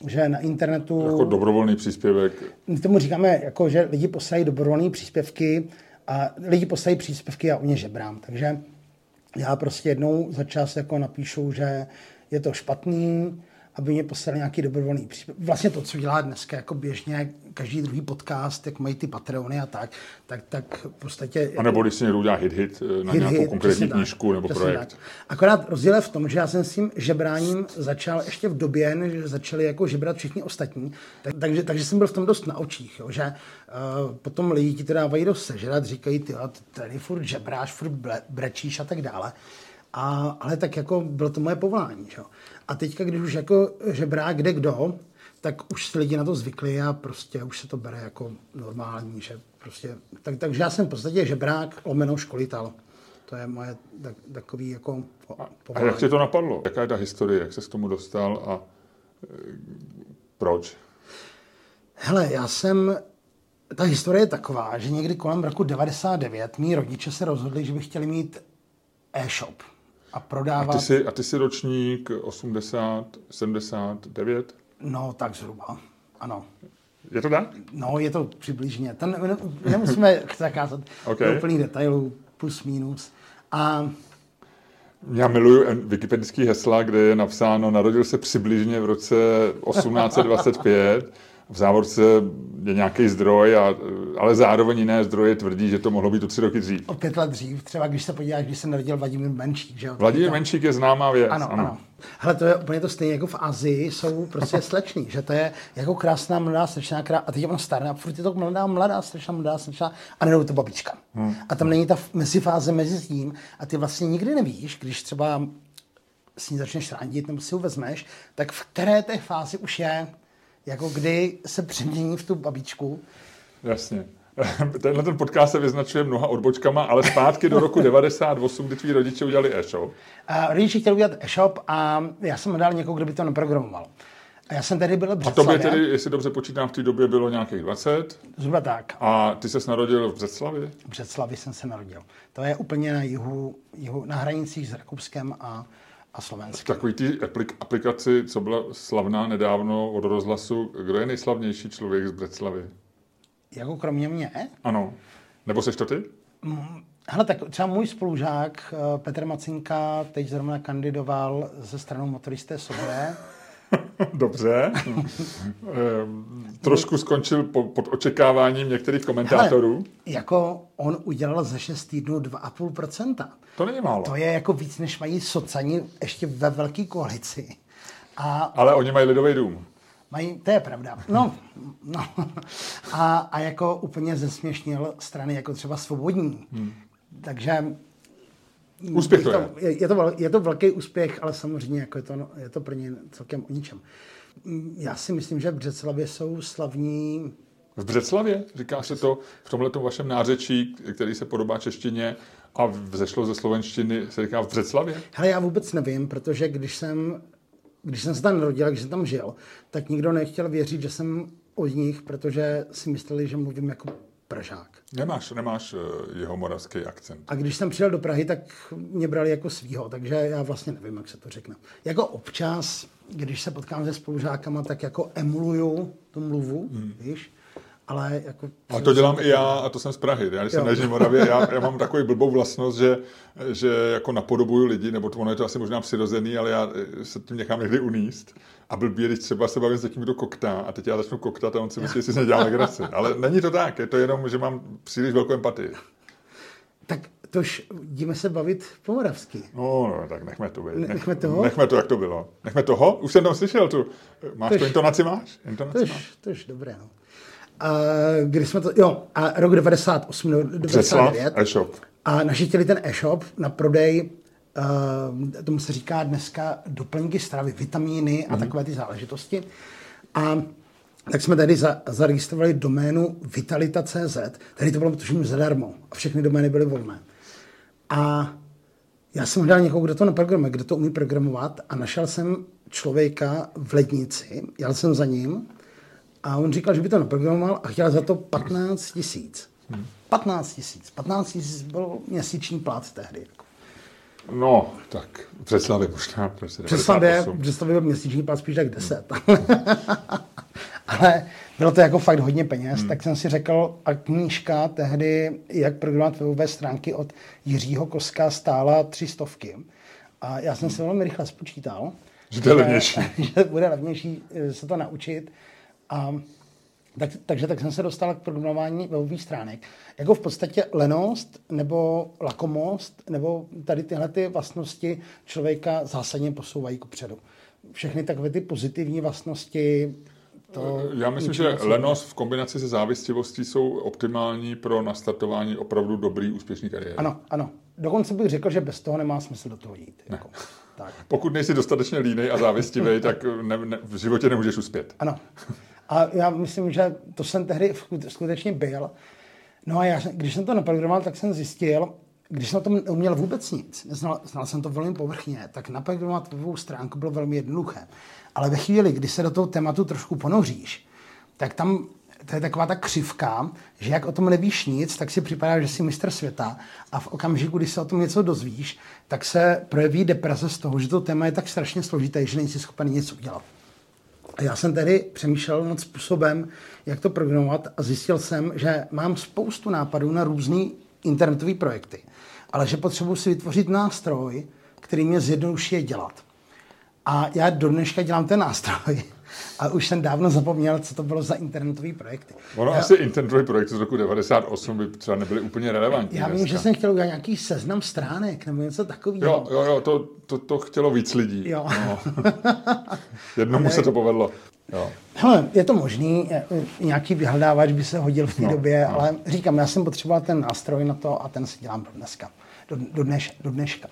že na internetu... Jako dobrovolný příspěvek. My tomu říkáme, jako, že lidi posílají dobrovolné příspěvky a lidi posílají příspěvky a u ně žebrám. Takže já prostě jednou za čas jako napíšu, že je to špatný, aby mě poslali nějaký dobrovolný příspěvek. Vlastně to, co dělá dneska jako běžně každý druhý podcast, jak mají ty Patreony a tak, tak, tak v podstatě... A nebo když si někdo udělá hit-hit eh, na hit, nějakou hit, konkrétní knížku tak, nebo projekt. Tak. Akorát rozdíl je v tom, že já jsem s tím žebráním začal ještě v době, než začali jako žebrat všichni ostatní. Tak, takže, takže jsem byl v tom dost na očích, jo, že uh, potom lidi ti to dávají do sežrat, říkají, ty tady furt žebráš, furt brečíš a tak dále. A, ale tak jako bylo to moje povolání. Že? A teďka, když už jako žebrá kde kdo, tak už si lidi na to zvykli a prostě už se to bere jako normální, že prostě, tak, takže já jsem v podstatě žebrák lomeno školitel. To je moje tak, takový jako povolání. A jak tě to napadlo? Jaká je ta historie? Jak se k tomu dostal a e, proč? Hele, já jsem ta historie je taková, že někdy kolem roku 99 mý rodiče se rozhodli, že by chtěli mít e-shop a prodávat... A ty jsi, a ty jsi ročník 80, 79? No, tak zhruba, ano. Je to tak? No, je to přibližně. Ten, nemusíme zakázat okay. do úplných detailů, plus minus. A já miluju wikipedický hesla, kde je napsáno, narodil se přibližně v roce 1825 v závorce je nějaký zdroj, a, ale zároveň jiné zdroje tvrdí, že to mohlo být o tři roky dřív. O pět let dřív, třeba když se podíváš, když se narodil Vladimír Menšík. Že Vladimír Menšík je známá věc. Ano, ano. ano. Hele, to je úplně to stejné jako v Azii, jsou prostě sleční, že to je jako krásná mladá slečna, krá... a teď ona stará, furt je to mladá, mladá slečna, mladá slečna, a nebo to babička. Hmm. A tam není ta mezifáze mezi tím a ty vlastně nikdy nevíš, když třeba s ní začneš randit nebo si ho vezmeš, tak v které té fázi už je jako kdy se přemění v tu babičku. Jasně. Tenhle ten podcast se vyznačuje mnoha odbočkama, ale zpátky do roku 98, kdy tví rodiče udělali e-shop. Uh, rodiče chtěli udělat e-shop a já jsem hledal někoho, kdo by to naprogramoval. A já jsem tedy byl v Břeclavě. A tobě tedy, jestli dobře počítám, v té době bylo nějakých 20? Zhruba tak. A ty se narodil v Břeclavi? V Břeclavi jsem se narodil. To je úplně na jihu, jihu na hranicích s Rakubskem a a Slovensko. V takový ty aplik- aplikaci, co byla slavná nedávno od rozhlasu, kdo je nejslavnější člověk z Břeclavy? Jako kromě mě? Ano. Nebo seš to ty? Mm, hele, tak třeba můj spolužák eh, Petr Macinka teď zrovna kandidoval ze stranou motoristé Sobě. Dobře. Ehm, trošku skončil po, pod očekáváním některých komentátorů. Hele, jako on udělal za 6 týdnů 2,5%. To není málo. To je jako víc, než mají socani ještě ve velké koalici. A, Ale oni mají lidový dům. Mají, to je pravda. No, no. A, a jako úplně zesměšnil strany jako třeba svobodní. Hmm. Takže Úspěch to je. Je, je, to, je to velký úspěch, ale samozřejmě jako je, to, no, je to pro ně celkem o ničem. Já si myslím, že v Břeclavě jsou slavní... V Břeclavě? Říká se to v tomhle vašem nářečí, který se podobá češtině a vzešlo ze slovenštiny, se říká v Břeclavě? Hele, já vůbec nevím, protože když jsem, když jsem se tam narodil, když jsem tam žil, tak nikdo nechtěl věřit, že jsem od nich, protože si mysleli, že mluvím jako Pražák. Nemáš, nemáš eh, jeho moravský akcent. A když jsem přijel do Prahy, tak mě brali jako svýho, takže já vlastně nevím, jak se to řekne. Jako občas, když se potkám se spolužákama, tak jako emuluju tu mluvu, hmm. víš, ale jako... A to dělám i já, a to jsem z Prahy. Já, jsem na Moravě, já, já mám takový blbou vlastnost, že, že jako napodobuju lidi, nebo to, ono je to asi možná přirozený, ale já se tím nechám někdy uníst. A blbý, když třeba se bavím s někým, kdo koktá a teď já začnu koktat a on si myslí, že si nedělá legraci. Ale není to tak, je to jenom, že mám příliš velkou empatii. Tak tož jdeme se bavit po moravsky. No, no, tak nechme to být. Nech, nechme toho? Nechme to, jak to bylo. Nechme toho? Už jsem tam slyšel tu. Máš tož, tu intonaci, máš? Intonaci tož, máš? tož, dobré, no. A, kdy jsme to, jo, a rok 98, 99. e-shop. A naši chtěli ten e-shop na prodej uh, tomu se říká dneska doplňky stravy, vitamíny a mm. takové ty záležitosti. A tak jsme tady za, zaregistrovali doménu vitalita.cz, tady to bylo tuším zadarmo a všechny domény byly volné. A já jsem hledal někoho, kdo to naprogramuje, kdo to umí programovat a našel jsem člověka v lednici, jel jsem za ním a on říkal, že by to naprogramoval a chtěl za to 15 tisíc. 15 tisíc. 15 tisíc byl měsíční plat tehdy. No, tak představě možná. Představě, představě byl měsíční plat spíš tak 10. Ale bylo to jako fakt hodně peněz, hmm. tak jsem si řekl, a knížka tehdy, jak programovat webové stránky od Jiřího Koska stála tři stovky. A já jsem si velmi rychle spočítal, že to je levnější. Že bude levnější eh, se to naučit. A tak, takže tak jsem se dostal k programování webových stránek. Jako v podstatě lenost nebo lakomost nebo tady tyhle ty vlastnosti člověka zásadně posouvají kupředu. Všechny takové ty pozitivní vlastnosti to Já myslím, že lenost v kombinaci se závistivostí jsou optimální pro nastartování opravdu dobrý, úspěšný kariéry. Ano, ano. Dokonce bych řekl, že bez toho nemá smysl do toho jít. Ne. Jako. Tak. Pokud nejsi dostatečně línej a závistivý, tak ne, ne, v životě nemůžeš uspět. Ano. A já myslím, že to jsem tehdy skutečně byl. No a já, když jsem to naprogramoval, tak jsem zjistil, když jsem na tom neuměl vůbec nic, znal, znal jsem to velmi povrchně, tak naprogramovat webovou stránku bylo velmi jednoduché. Ale ve chvíli, kdy se do toho tématu trošku ponoříš, tak tam to je taková ta křivka, že jak o tom nevíš nic, tak si připadá, že jsi mistr světa a v okamžiku, kdy se o tom něco dozvíš, tak se projeví deprese z toho, že to téma je tak strašně složité, že nejsi schopen nic udělat. A já jsem tedy přemýšlel nad způsobem, jak to programovat a zjistil jsem, že mám spoustu nápadů na různé internetové projekty, ale že potřebuji si vytvořit nástroj, který mě zjednoduší je dělat. A já do dneška dělám ten nástroj, a už jsem dávno zapomněl, co to bylo za internetový projekty. Ono já, asi internetový projekt z roku 98 by třeba nebyly úplně relevantní. Já vím, dneska. že jsem chtěl udělat nějaký seznam stránek nebo něco takového. Jo, jo, jo, to, to, to chtělo víc lidí. Jo. No. Jednomu se to povedlo. Jo. Hele, je to možný, nějaký vyhledávač by se hodil v té no, době, no. ale říkám, já jsem potřeboval ten nástroj na to a ten si dělám do dneska, do, do, dneš, do dneška.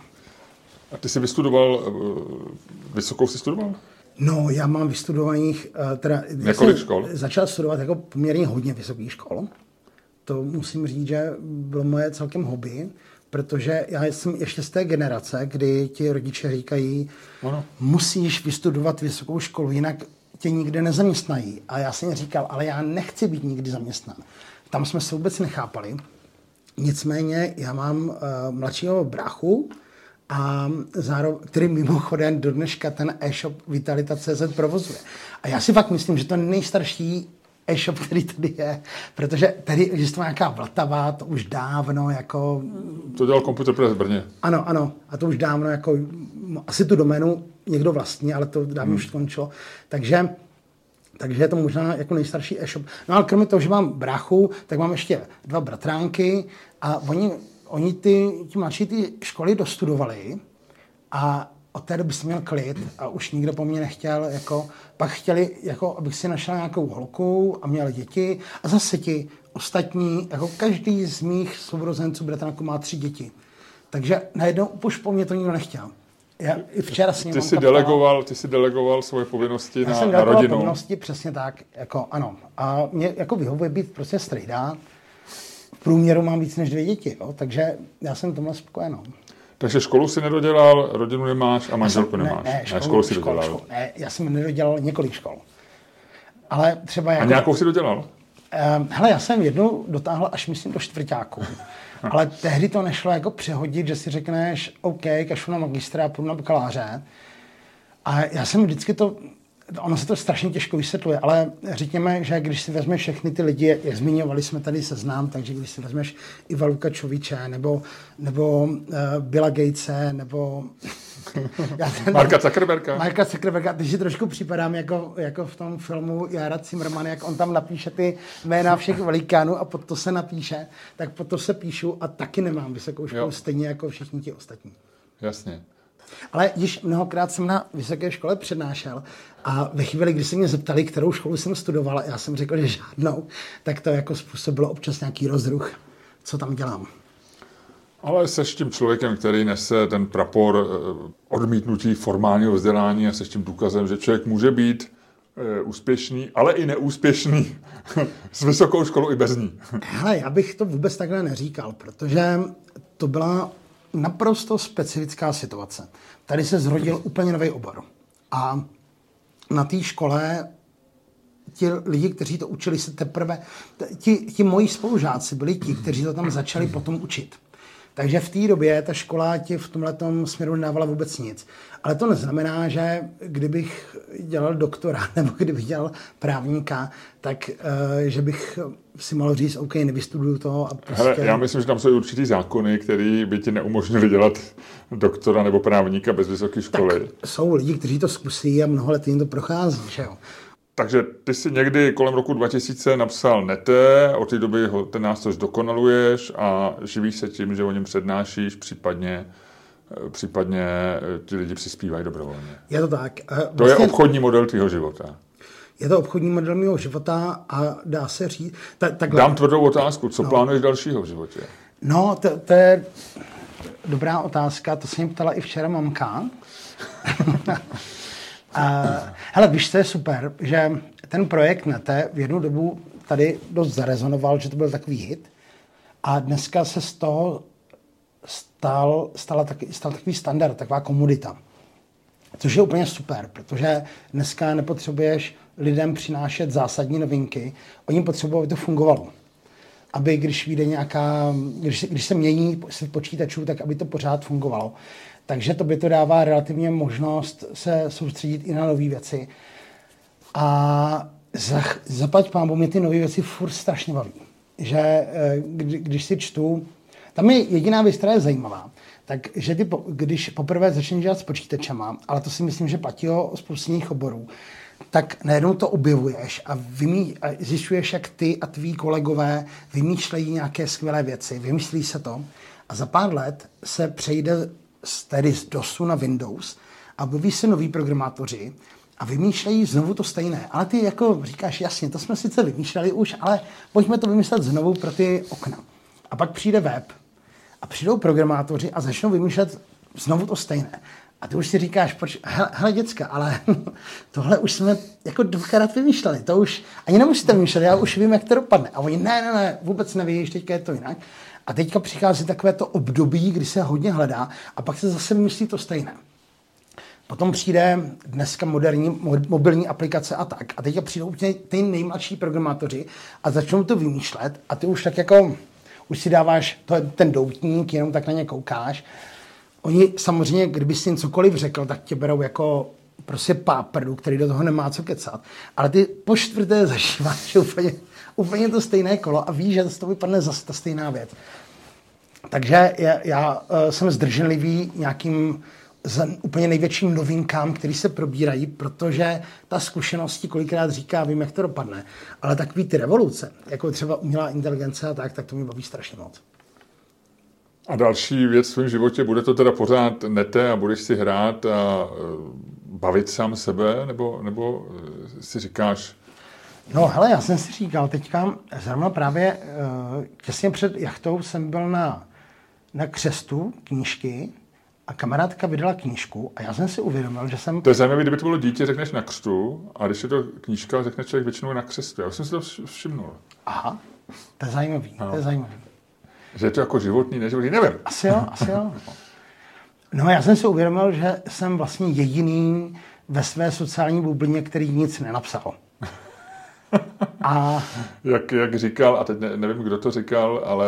A ty jsi vystudoval, eh, vysokou jsi studoval? No, já mám vystudovaných, eh, teda Několik škol? začal studovat jako poměrně hodně vysokých škol. To musím říct, že bylo moje celkem hobby, protože já jsem ještě z té generace, kdy ti rodiče říkají, ano. musíš vystudovat vysokou školu, jinak tě nikde nezaměstnají. A já jsem říkal, ale já nechci být nikdy zaměstnán. Tam jsme se vůbec nechápali. Nicméně já mám uh, mladšího bráchu, a zároveň, který mimochodem do dneška ten e-shop Vitalita.cz provozuje. A já si fakt myslím, že to je nejstarší e-shop, který tady je, protože tady existuje nějaká Vltava, to už dávno jako... To dělal Computer Press v Brně. Ano, ano, a to už dávno jako, asi tu doménu někdo vlastní, ale to dávno hmm. už skončilo. Takže takže je to možná jako nejstarší e-shop. No ale kromě toho, že mám bráchu, tak mám ještě dva bratránky a oni oni ty, ti mladší ty školy dostudovali a od té doby jsem měl klid a už nikdo po mně nechtěl, jako, pak chtěli, jako, abych si našel nějakou holku a měl děti a zase ti ostatní, jako každý z mých sourozenců bratránků má tři děti. Takže najednou už po mně to nikdo nechtěl. Já, i včera s ním ty jsi, delegoval, ty jsi delegoval svoje povinnosti já na, jsem na rodinu. povinnosti, přesně tak, jako ano. A mě jako vyhovuje být prostě strejda, průměru mám víc než dvě děti, jo? takže já jsem tomhle spokojený. Takže školu si nedodělal, rodinu nemáš a manželku nemáš. Ne, ne, školu, ne školu si školu, dodělal. Školu, ne, já jsem nedodělal několik škol. Ale třeba jako... A nějakou si dodělal? Um, hele, já jsem jednu dotáhl až myslím do čtvrtáku. Ale tehdy to nešlo jako přehodit, že si řekneš, OK, kašu na magistra půjdu na bakaláře. A já jsem vždycky to ono se to strašně těžko vysvětluje, ale řekněme, že když si vezmeš všechny ty lidi, jak zmiňovali jsme tady seznám, takže když si vezmeš Iva Lukačoviče, nebo, nebo uh, Billa Gatese, nebo já ten, Marka Zuckerberga. Marka Zuckerberga, když si trošku připadám jako, jako v tom filmu Jara Zimmerman, jak on tam napíše ty jména všech velikánů a pod to se napíše, tak pod to se píšu a taky nemám vysokou školu, jo. stejně jako všichni ti ostatní. Jasně. Ale již mnohokrát jsem na vysoké škole přednášel a ve chvíli, kdy se mě zeptali, kterou školu jsem studoval, já jsem řekl, že žádnou, tak to jako způsobilo občas nějaký rozruch, co tam dělám. Ale seš tím člověkem, který nese ten prapor eh, odmítnutí formálního vzdělání a seš tím důkazem, že člověk může být eh, úspěšný, ale i neúspěšný s vysokou školou i bez ní. Hele, já bych to vůbec takhle neříkal, protože to byla naprosto specifická situace. Tady se zrodil úplně nový obor. A na té škole ti lidi, kteří to učili, se teprve, ti, ti moji spolužáci byli ti, kteří to tam začali potom učit. Takže v té době ta škola ti v tomhle směru nedávala vůbec nic. Ale to neznamená, že kdybych dělal doktora nebo kdybych dělal právníka, tak uh, že bych si mohl říct, OK, nevystuduju to. A prostě... Hele, já myslím, že tam jsou určitý zákony, které by ti neumožnili dělat doktora nebo právníka bez vysoké školy. Tak jsou lidi, kteří to zkusí a mnoho let jim to prochází. Že jo? Takže ty si někdy kolem roku 2000 napsal Nete, od té doby ho, ten nástroj dokonaluješ a živíš se tím, že o něm přednášíš, případně eh, případně eh, ti lidi přispívají dobrovolně. Je to tak. Vlastně, to je vlastně- obchodní model tvého života. Je to obchodní model mého života a dá se říct... Ta, takhle. Dám tvrdou otázku. Co no. plánuješ dalšího v životě? No, to, to je dobrá otázka. To se mě ptala i včera mamka. A, hele, víš, co je super, že ten projekt Nete v jednu dobu tady dost zarezonoval, že to byl takový hit. A dneska se z toho stal, stala taky, stal takový standard, taková komodita. Což je úplně super, protože dneska nepotřebuješ lidem přinášet zásadní novinky, oni potřebují, aby to fungovalo. Aby když vyjde nějaká, když, když se mění svět počítačů, tak aby to pořád fungovalo. Takže to by to dává relativně možnost se soustředit i na nové věci. A za, zaplať pámbu mě ty nové věci furt strašně baví. Že eh, kdy, když si čtu, tam je jediná věc, která je zajímavá, tak že ty, když poprvé začneš dělat s počítačema, ale to si myslím, že platí o spoustě jiných oborů, tak najednou to objevuješ a, vymí, a zjišťuješ, jak ty a tví kolegové vymýšlejí nějaké skvělé věci, vymyslí se to a za pár let se přejde tedy z DOSu na Windows a objeví se noví programátoři a vymýšlejí znovu to stejné. Ale ty jako říkáš, jasně, to jsme sice vymýšleli už, ale pojďme to vymyslet znovu pro ty okna. A pak přijde web a přijdou programátoři a začnou vymýšlet znovu to stejné. A ty už si říkáš, proč, hele, hele děcka, ale tohle už jsme jako dvakrát vymýšleli, to už ani nemusíte vymýšlet, já už vím, jak to dopadne. A oni, ne, ne, ne, vůbec nevíš, teďka je to jinak. A teďka přichází takové to období, kdy se hodně hledá a pak se zase myslí to stejné. Potom přijde dneska moderní mobilní aplikace a tak. A teďka přijdou ty, nejmladší programátoři a začnou to vymýšlet a ty už tak jako, už si dáváš to, ten doutník, jenom tak na ně koukáš. Oni samozřejmě, kdyby si jen cokoliv řekl, tak tě berou jako prostě páprdu, který do toho nemá co kecat. Ale ty po čtvrté zažíváš úplně úplně to stejné kolo a víš, že z toho vypadne zase ta stejná věc. Takže já, já uh, jsem zdrženlivý nějakým z úplně největším novinkám, které se probírají, protože ta zkušenost kolikrát říká, vím, jak to dopadne. Ale takový ty revoluce, jako třeba umělá inteligence a tak, tak to mě baví strašně moc. A další věc v svém životě, bude to teda pořád nete a budeš si hrát a eh, bavit sám sebe, nebo, nebo eh, si říkáš, No hele, já jsem si říkal teďka, zrovna právě uh, těsně před jachtou jsem byl na, na křestu knížky a kamarádka vydala knížku a já jsem si uvědomil, že jsem... To je zajímavé, kdyby to bylo dítě, řekneš na křtu a když je to knížka, řekne člověk většinou na křestu. Já jsem si to všimnul. Aha, to je zajímavý, no. to je zajímavý. Že je to jako životní, neživotní, nevím. Asi jo, asi jo. No já jsem si uvědomil, že jsem vlastně jediný ve své sociální bublině, který nic nenapsal. A... jak, jak říkal, a teď ne, nevím, kdo to říkal, ale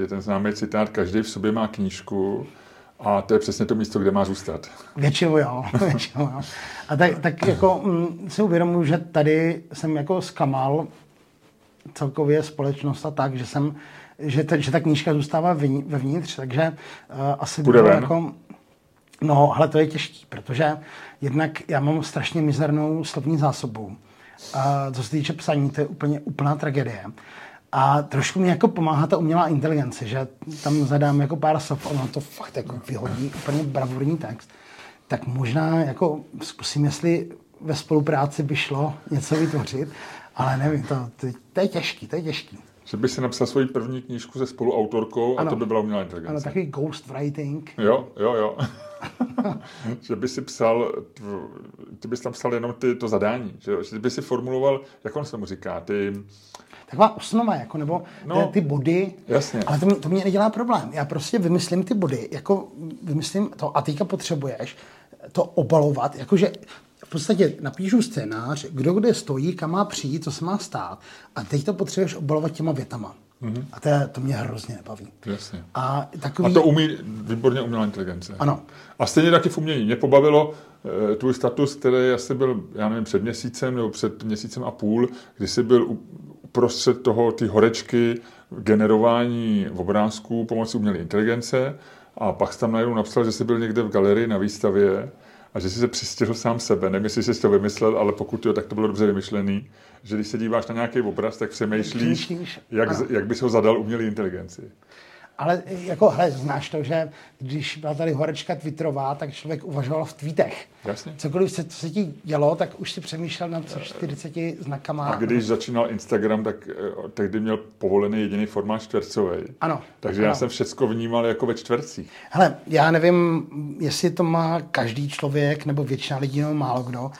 je ten známý citát, každý v sobě má knížku a to je přesně to místo, kde má zůstat. Většinou jo, většinou jo. A tak, tak jako m, mm, si uvědomuji, že tady jsem jako zklamal celkově společnost a tak, že jsem, že, ta, že ta knížka zůstává vevnitř, takže uh, asi Bude jako No, ale to je těžký, protože jednak já mám strašně mizernou slovní zásobu. A co se týče psaní, to je úplně úplná tragédie. A trošku mi jako pomáhá ta umělá inteligence, že tam zadám jako pár slov, ono to fakt jako vyhodí úplně bravurní text. Tak možná jako zkusím, jestli ve spolupráci by šlo něco vytvořit, ale nevím, to, to, to je těžký, to je těžký. Že by si napsal svoji první knížku se spoluautorkou ano. a to by byla umělá inteligence. Ano, takový ghostwriting. Jo, jo, jo. že by si psal, ty bys tam psal jenom ty, to zadání, že, že by si formuloval, jak on se mu říká, ty... Taková osnova, jako, nebo no, ty body. Jasně. Ale to, mě, to mě nedělá problém. Já prostě vymyslím ty body, jako vymyslím to a teďka potřebuješ to obalovat, jakože v podstatě napíšu scénář, kdo kde stojí, kam má přijít, co se má stát a teď to potřebuješ obalovat těma větama. Mm-hmm. A to, to mě hrozně nebaví. Jasně. A, takový... a to umí výborně umělá inteligence. Ano. A stejně taky v umění. Mě pobavilo e, tvůj status, který asi byl, já nevím, před měsícem nebo před měsícem a půl, kdy jsi byl uprostřed toho, ty horečky generování obrázků pomocí umělé inteligence a pak jsi tam najednou napsal, že jsi byl někde v galerii na výstavě a že jsi se přistihl sám sebe. Nevím, jestli jsi to vymyslel, ale pokud jo, tak to bylo dobře vymyšlený. Že když se díváš na nějaký obraz, tak přemýšlíš, jak, jak bys ho zadal umělé inteligenci. Ale jako, hele, znáš to, že když byla tady horečka Twitterová, tak člověk uvažoval v tweetech. Jasně. Cokoliv se, co se ti dělo, tak už si přemýšlel nad 40 znakama. A když začínal Instagram, tak eh, tehdy měl povolený jediný formát čtvercový. Ano. Takže ano. já jsem všecko vnímal jako ve čtvercích. Hele, já nevím, jestli to má každý člověk, nebo většina lidí, nebo málo kdo,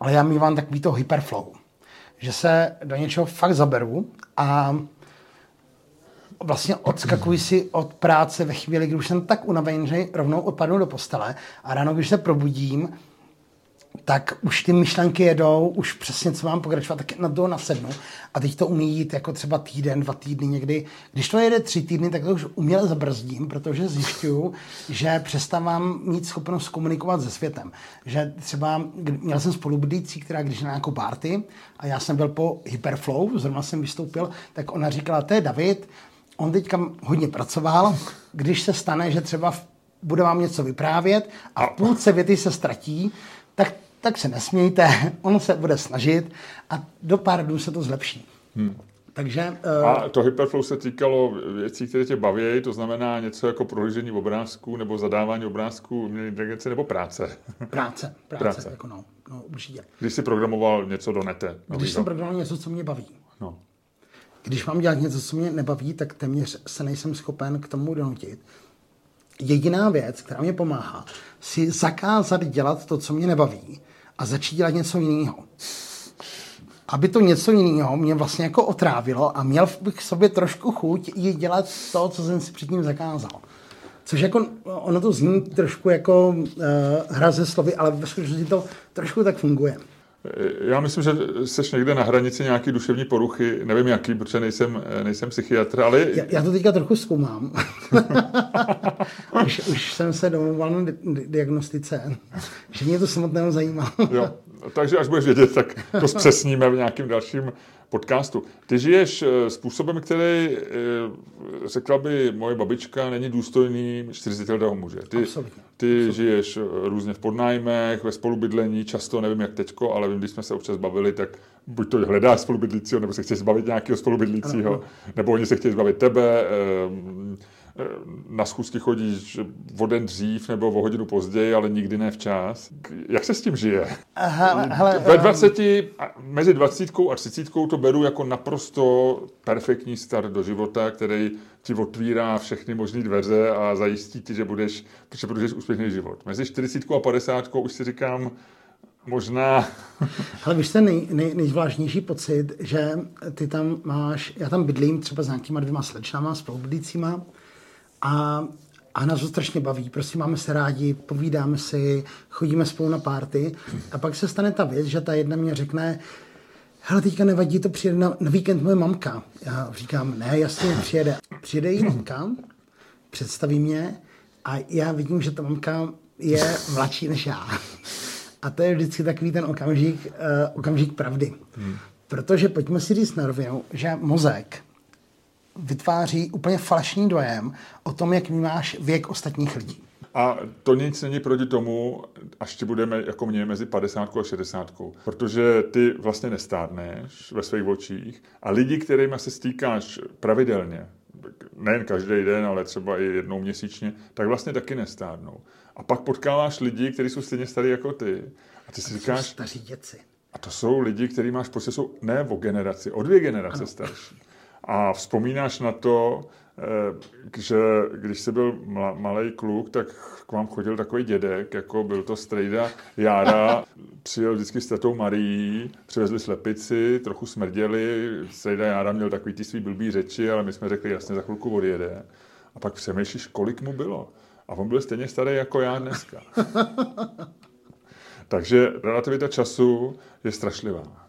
ale já mývám takový to hyperflow. Že se do něčeho fakt zaberu a vlastně odskakuji si od práce ve chvíli, kdy už jsem tak unavený, že rovnou odpadnu do postele a ráno, když se probudím, tak už ty myšlenky jedou, už přesně co mám pokračovat, tak na to nasednu. A teď to umí jít jako třeba týden, dva týdny někdy. Když to jede tři týdny, tak to už uměle zabrzdím, protože zjišťuju, že přestávám mít schopnost komunikovat se světem. Že třeba měl jsem spolubydlící, která když na nějakou party a já jsem byl po Hyperflow, zrovna jsem vystoupil, tak ona říkala, to je David, on teďka hodně pracoval, když se stane, že třeba bude vám něco vyprávět a v půlce věty se ztratí, tak, tak se nesmějte, on se bude snažit a do pár dnů se to zlepší. Hmm. Takže, uh, a to hyperflow se týkalo věcí, které tě baví, to znamená něco jako prohlížení obrázků nebo zadávání obrázků umělé inteligence nebo práce? Práce, práce, práce. Jako no, no, určitě. Když jsi programoval něco do nete? Když jsem programoval něco, co mě baví. Když mám dělat něco, co mě nebaví, tak téměř se nejsem schopen k tomu donutit. Jediná věc, která mě pomáhá, si zakázat dělat to, co mě nebaví a začít dělat něco jiného. Aby to něco jiného mě vlastně jako otrávilo a měl bych sobě trošku chuť i dělat to, co jsem si předtím zakázal. Což jako, ono to zní trošku jako uh, hra ze slovy, ale ve skutečnosti to trošku tak funguje. Já myslím, že jsi někde na hranici nějaký duševní poruchy, nevím jaký, protože nejsem, nejsem psychiatr, ale... Já, já to teďka trochu zkoumám. už, už jsem se domluval na di- diagnostice, že mě to samotného zajímá. jo, takže až budeš vědět, tak to zpřesníme v nějakým dalším podcastu. Ty žiješ eh, způsobem, který, eh, řekla by moje babička, není důstojný 40 letého muže. Ty, Absolutně. ty Absolutně. žiješ eh, různě v podnájmech, ve spolubydlení, často, nevím jak teďko, ale vím, když jsme se občas bavili, tak buď to hledáš spolubydlícího, nebo se chceš zbavit nějakého spolubydlícího, nebo oni se chtějí zbavit tebe, na schůzky chodíš o den dřív nebo o hodinu později, ale nikdy ne včas. Jak se s tím žije? Aha, hele, Ve 20, mezi 20 a 30 to beru jako naprosto perfektní start do života, který ti otvírá všechny možné dveře a zajistí ti, že budeš, že budeš úspěšný život. Mezi 40 a 50 už si říkám, možná... Ale víš, ten nej, nej, nejzvláštnější pocit, že ty tam máš, já tam bydlím třeba s nějakýma dvěma slečnama, spolubydlícíma a, a nás to strašně baví. Prostě máme se rádi, povídáme si, chodíme spolu na párty a pak se stane ta věc, že ta jedna mě řekne, hele, teďka nevadí, to přijede na, na víkend moje mamka. Já říkám, ne, jasně, přijede. Přijede jí mamka, představí mě a já vidím, že ta mamka je mladší než já. A to je vždycky takový ten okamžik, uh, okamžik pravdy. Hmm. Protože pojďme si říct na rovinu, že mozek vytváří úplně falešný dojem o tom, jak vnímáš věk ostatních lidí. A to nic není proti tomu, až ti budeme jako mě mezi 50 a 60. Protože ty vlastně nestárneš ve svých očích a lidi, kterými se stýkáš pravidelně, nejen každý den, ale třeba i jednou měsíčně, tak vlastně taky nestárnou. A pak potkáváš lidi, kteří jsou stejně starý jako ty. A ty si a říkáš... Staří děci. A to jsou lidi, kteří máš pocit, jsou ne o generaci, o dvě generace ano. starší. A vzpomínáš na to, eh, že když jsi byl malý kluk, tak k vám chodil takový dědek, jako byl to strejda Jára, přijel vždycky s tetou Marií, přivezli slepici, trochu smrděli, strejda Jára měl takový ty svý blbý řeči, ale my jsme řekli, jasně, za chvilku odjede. A pak přemýšlíš, kolik mu bylo. A on byl stejně starý jako já dneska. Takže relativita času je strašlivá.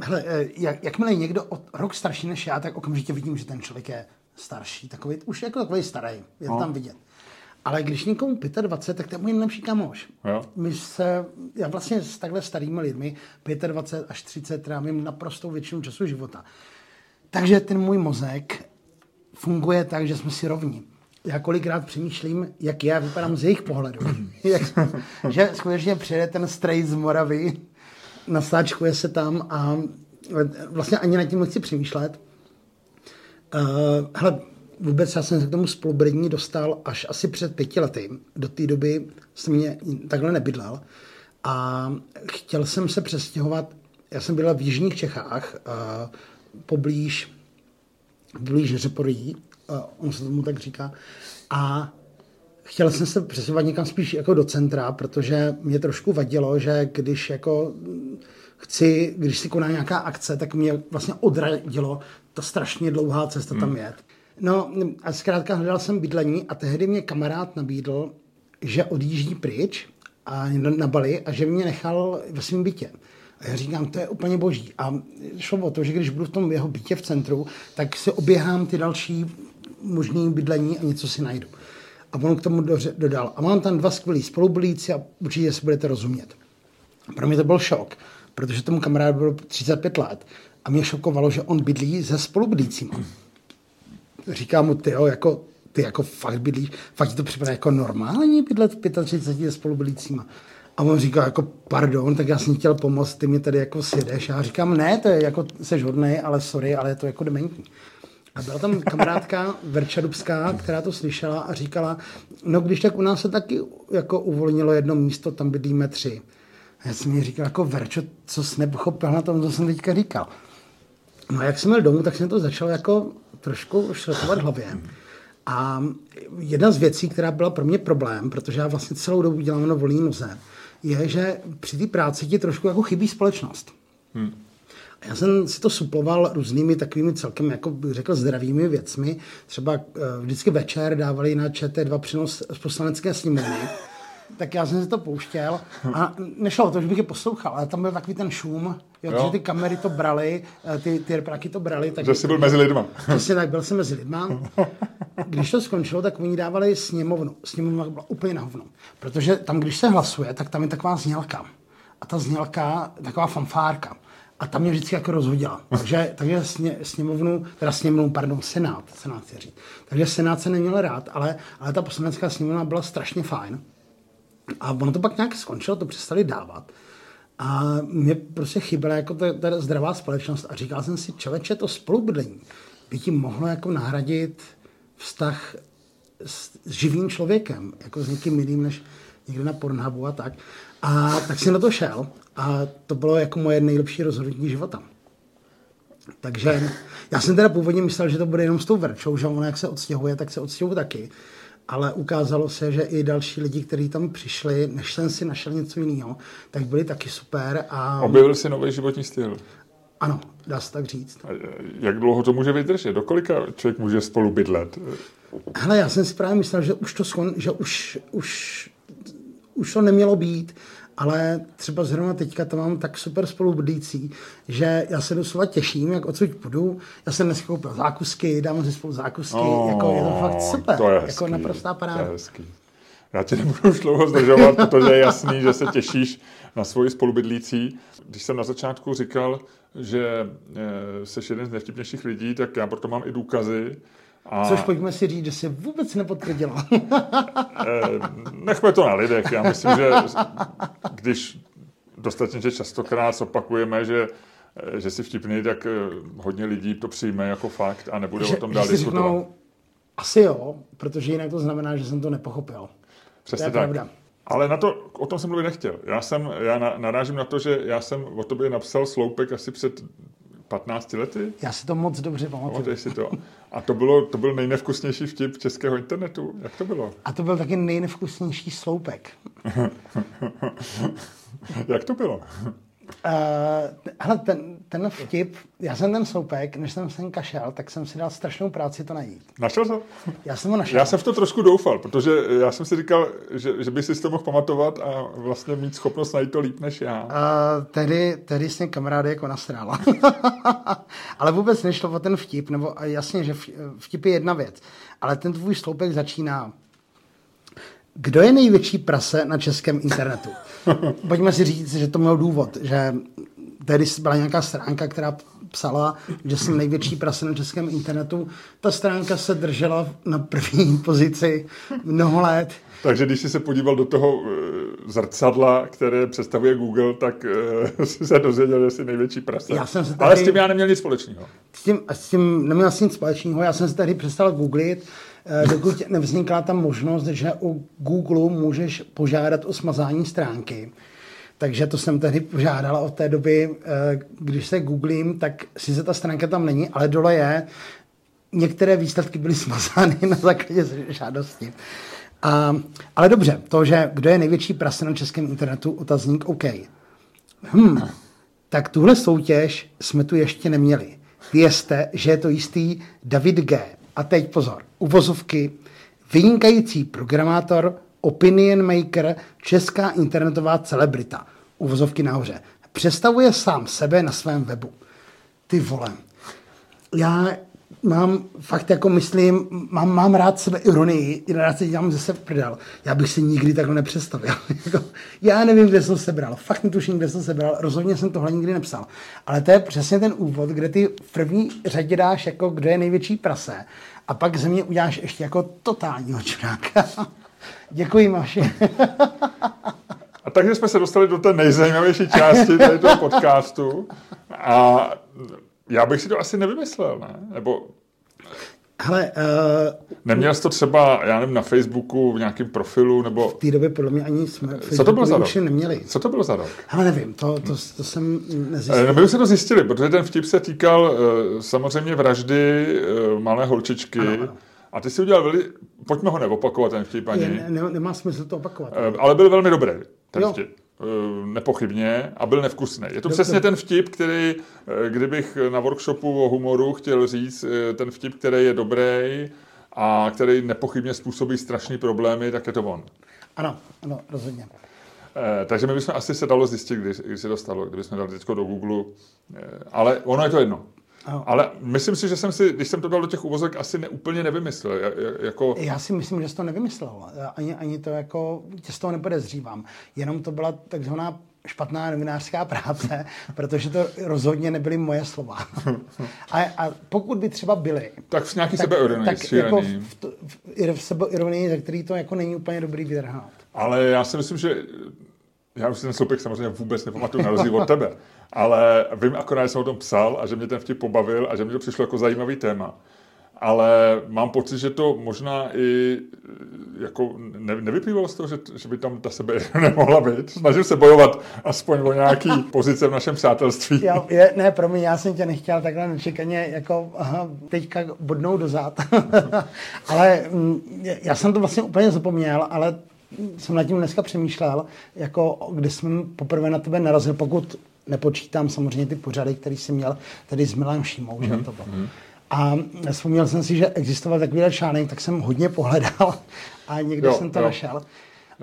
Hele, eh, jak, jakmile je někdo o rok starší než já, tak okamžitě vidím, že ten člověk je starší, takový, už jako takový starý, je to no. tam vidět. Ale když někomu 25, tak to je můj nejlepší kamoš. Jo. My se, já vlastně s takhle starými lidmi 25 až 30 trávím naprostou většinu času života. Takže ten můj mozek funguje tak, že jsme si rovní. Já kolikrát přemýšlím, jak já vypadám z jejich pohledu. jak, že skutečně přijede ten strej z Moravy, nasáčkuje se tam a vlastně ani nad tím nechci přemýšlet. Uh, hele, vůbec já jsem se k tomu spolubydlení dostal až asi před pěti lety. Do té doby jsem mě takhle nebydlel a chtěl jsem se přestěhovat, já jsem byl v Jižních Čechách, uh, poblíž, poblíž Řeporí, on se tomu tak říká, a chtěl jsem se přestěhovat někam spíš jako do centra, protože mě trošku vadilo, že když jako chci, když si koná nějaká akce, tak mě vlastně odradilo ta strašně dlouhá cesta hmm. tam jet. No a zkrátka hledal jsem bydlení a tehdy mě kamarád nabídl, že odjíždí pryč a na Bali a že mě nechal ve svém bytě. A já říkám, to je úplně boží. A šlo o to, že když budu v tom jeho bytě v centru, tak si oběhám ty další možný bydlení a něco si najdu. A on k tomu dodal. A mám tam dva skvělí spolubydlíci a určitě si budete rozumět. Pro mě to byl šok, protože tomu kamarádu bylo 35 let a mě šokovalo, že on bydlí se spolubydlícíma říkám mu, ty, jako, ty jako fakt bydlíš, fakt ti to připadá jako normální bydlet v 35 se spolubydlícíma. A on říká jako, pardon, tak já jsem chtěl pomoct, ty mě tady jako sjedeš. A já říkám, ne, to je jako, jsi hodnej, ale sorry, ale je to jako dementní. A byla tam kamarádka Verča Dubská, která to slyšela a říkala, no když tak u nás se taky jako uvolnilo jedno místo, tam bydlíme tři. A já jsem mi říkal, jako Verčo, co jsi nepochopil na tom, co jsem teďka říkal. No a jak jsem měl domů, tak jsem to začal jako trošku šrotovat hlavě. A jedna z věcí, která byla pro mě problém, protože já vlastně celou dobu dělám na volný noze, je, že při té práci ti trošku jako chybí společnost. Hmm. Já jsem si to suploval různými takovými celkem, jako bych řekl, zdravými věcmi. Třeba eh, vždycky večer dávali na ČT2 přenos z poslanecké sněmovny tak já jsem si to pouštěl a nešlo to, že bych je poslouchal, ale tam byl takový ten šum, jo, jo. že ty kamery to brali, eh, ty, ty repraky to brali. Tak, že jsi byl mezi lidma. Přesně tak, byl jsem mezi lidma. Když to skončilo, tak oni dávali sněmovnu. Sněmovna byla úplně na hovno. Protože tam, když se hlasuje, tak tam je taková znělka. A ta znělka, taková fanfárka. A tam mě vždycky jako rozhodila. Takže, takže sně, sněmovnu, teda sněmovnu, pardon, senát, senát se říct. Takže senát se neměl rád, ale, ale ta poslanecká sněmovna byla strašně fajn. A ono to pak nějak skončilo, to přestali dávat. A mě prostě chyběla jako ta, ta zdravá společnost a říkal jsem si, člověče, to spolubydlení by ti mohlo jako nahradit vztah s, s živým člověkem, jako s někým jiným než někde na Pornhubu a tak. A tak jsem na to šel a to bylo jako moje nejlepší rozhodnutí života. Takže já jsem teda původně myslel, že to bude jenom s tou Verčou, že ona jak se odstěhuje, tak se odstěhuje taky ale ukázalo se, že i další lidi, kteří tam přišli, než jsem si našel něco jiného, tak byli taky super. A... Objevil si nový životní styl. Ano, dá se tak říct. A jak dlouho to může vydržet? Do kolika člověk může spolu bydlet? Hele, já jsem si právě myslel, že už to skon, že už, už, už to nemělo být ale třeba zrovna teďka to mám tak super spolubydlící, že já se doslova těším, jak odsud půjdu. Já jsem dneska koupil zákusky, dám si spolu zákusky, oh, jako je to fakt super, to je jako hezký, jako naprostá paráda. To je hezký. Já tě nebudu už dlouho zdržovat, protože je jasný, že se těšíš na svoji spolubydlící. Když jsem na začátku říkal, že jsi eh, jeden z nejvtipnějších lidí, tak já proto mám i důkazy. A... Což pojďme si říct, že se vůbec nepotvrdilo. Eh, nechme to na lidech. Já myslím, že když dostatečně častokrát opakujeme, že že si vtipný, tak eh, hodně lidí to přijme jako fakt a nebude že, o tom dál diskutovat. Řeknou, asi jo, protože jinak to znamená, že jsem to nepochopil. Přesně to je tak. Pravda. Ale na to, o tom jsem mluvit nechtěl. Já, jsem, já narážím na to, že já jsem o tobě napsal sloupek asi před 15 lety? Já si to moc dobře pamatuju. Si to? A to, bylo, to byl nejnevkusnější vtip českého internetu. Jak to bylo? A to byl taky nejnevkusnější sloupek. Jak to bylo? Uh, hele, ten, ten vtip, já jsem ten soupek, než jsem sem kašel, tak jsem si dal strašnou práci to najít. Našel to? Já jsem ho našel. Já jsem v to trošku doufal, protože já jsem si říkal, že, že by si to mohl pamatovat a vlastně mít schopnost najít to líp než já. Uh, tedy, tedy s kamarády jako nasrála. ale vůbec nešlo o ten vtip, nebo jasně, že vtip je jedna věc, ale ten tvůj sloupek začíná kdo je největší prase na českém internetu? Pojďme si říct, že to měl důvod, že tady byla nějaká stránka, která psala, že jsem největší prase na českém internetu. Ta stránka se držela na první pozici mnoho let. Takže když jsi se podíval do toho eh, zrcadla, které představuje Google, tak uh, jsi se dozvěděl, že jsi největší prase. Já jsem se tady... Ale s tím já neměl nic společného. S tím, s tím neměl nic společného. Já jsem se tady přestal googlit Eh, dokud nevznikla ta možnost, že u Google můžeš požádat o smazání stránky. Takže to jsem tehdy požádala od té doby, eh, když se googlím, tak sice ta stránka tam není, ale dole je. Některé výsledky byly smazány na základě žádosti. A, ale dobře, to, že kdo je největší prase na českém internetu, otazník OK. Hm, tak tuhle soutěž jsme tu ještě neměli. Vězte, že je to jistý David G. A teď pozor uvozovky, vynikající programátor, opinion maker, česká internetová celebrita, uvozovky nahoře. Představuje sám sebe na svém webu. Ty vole. Já mám fakt jako myslím, mám, mám rád sebe ironii, rád se dělám ze sebe prdel. Já bych si nikdy takhle nepředstavil. Jako, já nevím, kde jsem se bral, fakt netuším, kde jsem se bral, rozhodně jsem tohle nikdy nepsal. Ale to je přesně ten úvod, kde ty v první řadě dáš, jako kdo je největší prase a pak ze mě uděláš ještě jako totálního čuráka. Děkuji, Maši. a takže jsme se dostali do té nejzajímavější části tady toho podcastu a já bych si to asi nevymyslel, ne? Nebo Hele, uh, Neměl jsi to třeba, já nevím, na Facebooku, v nějakém profilu, nebo... V té době podle mě ani jsme Co to bylo za rok? neměli. Co to bylo za rok? Ale nevím, to, to, to jsem nezjistil. No, my jsme to zjistili, protože ten vtip se týkal uh, samozřejmě vraždy uh, malé holčičky. Ano, ano. A ty si udělal veli... Pojďme ho neopakovat, ten vtip ani. Je, ne, nemá smysl to opakovat. Uh, ale byl velmi dobrý, ten jo. vtip. Eh, nepochybně a byl nevkusný. Je to Dobře. přesně ten vtip, který, eh, kdybych na workshopu o humoru chtěl říct, eh, ten vtip, který je dobrý a který nepochybně způsobí strašný problémy, tak je to on. Ano, ano, rozhodně. takže my bychom asi se dalo zjistit, kdy, kdy se dostalo, kdybychom dali teď do Google. ale ono je to jedno. Ale myslím si, že jsem si, když jsem to dal do těch uvozek, asi neúplně nevymyslel. Jako... Já si myslím, že jsi to nevymyslel. Ani, ani to jako, tě z toho nepodezřívám. Jenom to byla takzvaná špatná novinářská práce, protože to rozhodně nebyly moje slova. A, a pokud by třeba byly... Tak v nějaký sebeironii. Tak jako v, to, v, v sebeironii, ze který to jako není úplně dobrý vytrhnout. Ale já si myslím, že já už si ten sloupek samozřejmě vůbec nepamatuju na rozdíl od tebe, ale vím akorát, že jsem o tom psal a že mě ten vtip pobavil a že mi to přišlo jako zajímavý téma. Ale mám pocit, že to možná i jako ne, nevyplývalo z toho, že, že by tam ta sebe nemohla být. Snažím se bojovat aspoň o nějaký pozice v našem přátelství. Já, je, ne, promiň, já jsem tě nechtěl takhle nečekaně jako aha, teďka bodnout do zad. ale mm, já jsem to vlastně úplně zapomněl, ale jsem nad tím dneska přemýšlel, jako když jsem poprvé na tebe narazil, pokud nepočítám samozřejmě ty pořady, který jsem měl tady s Milanem Šímou, mm-hmm. že mhm, to bylo. Mm-hmm. A vzpomněl jsem si, že existoval takový článek, tak jsem hodně pohledal a někde jo, jsem to jo. našel.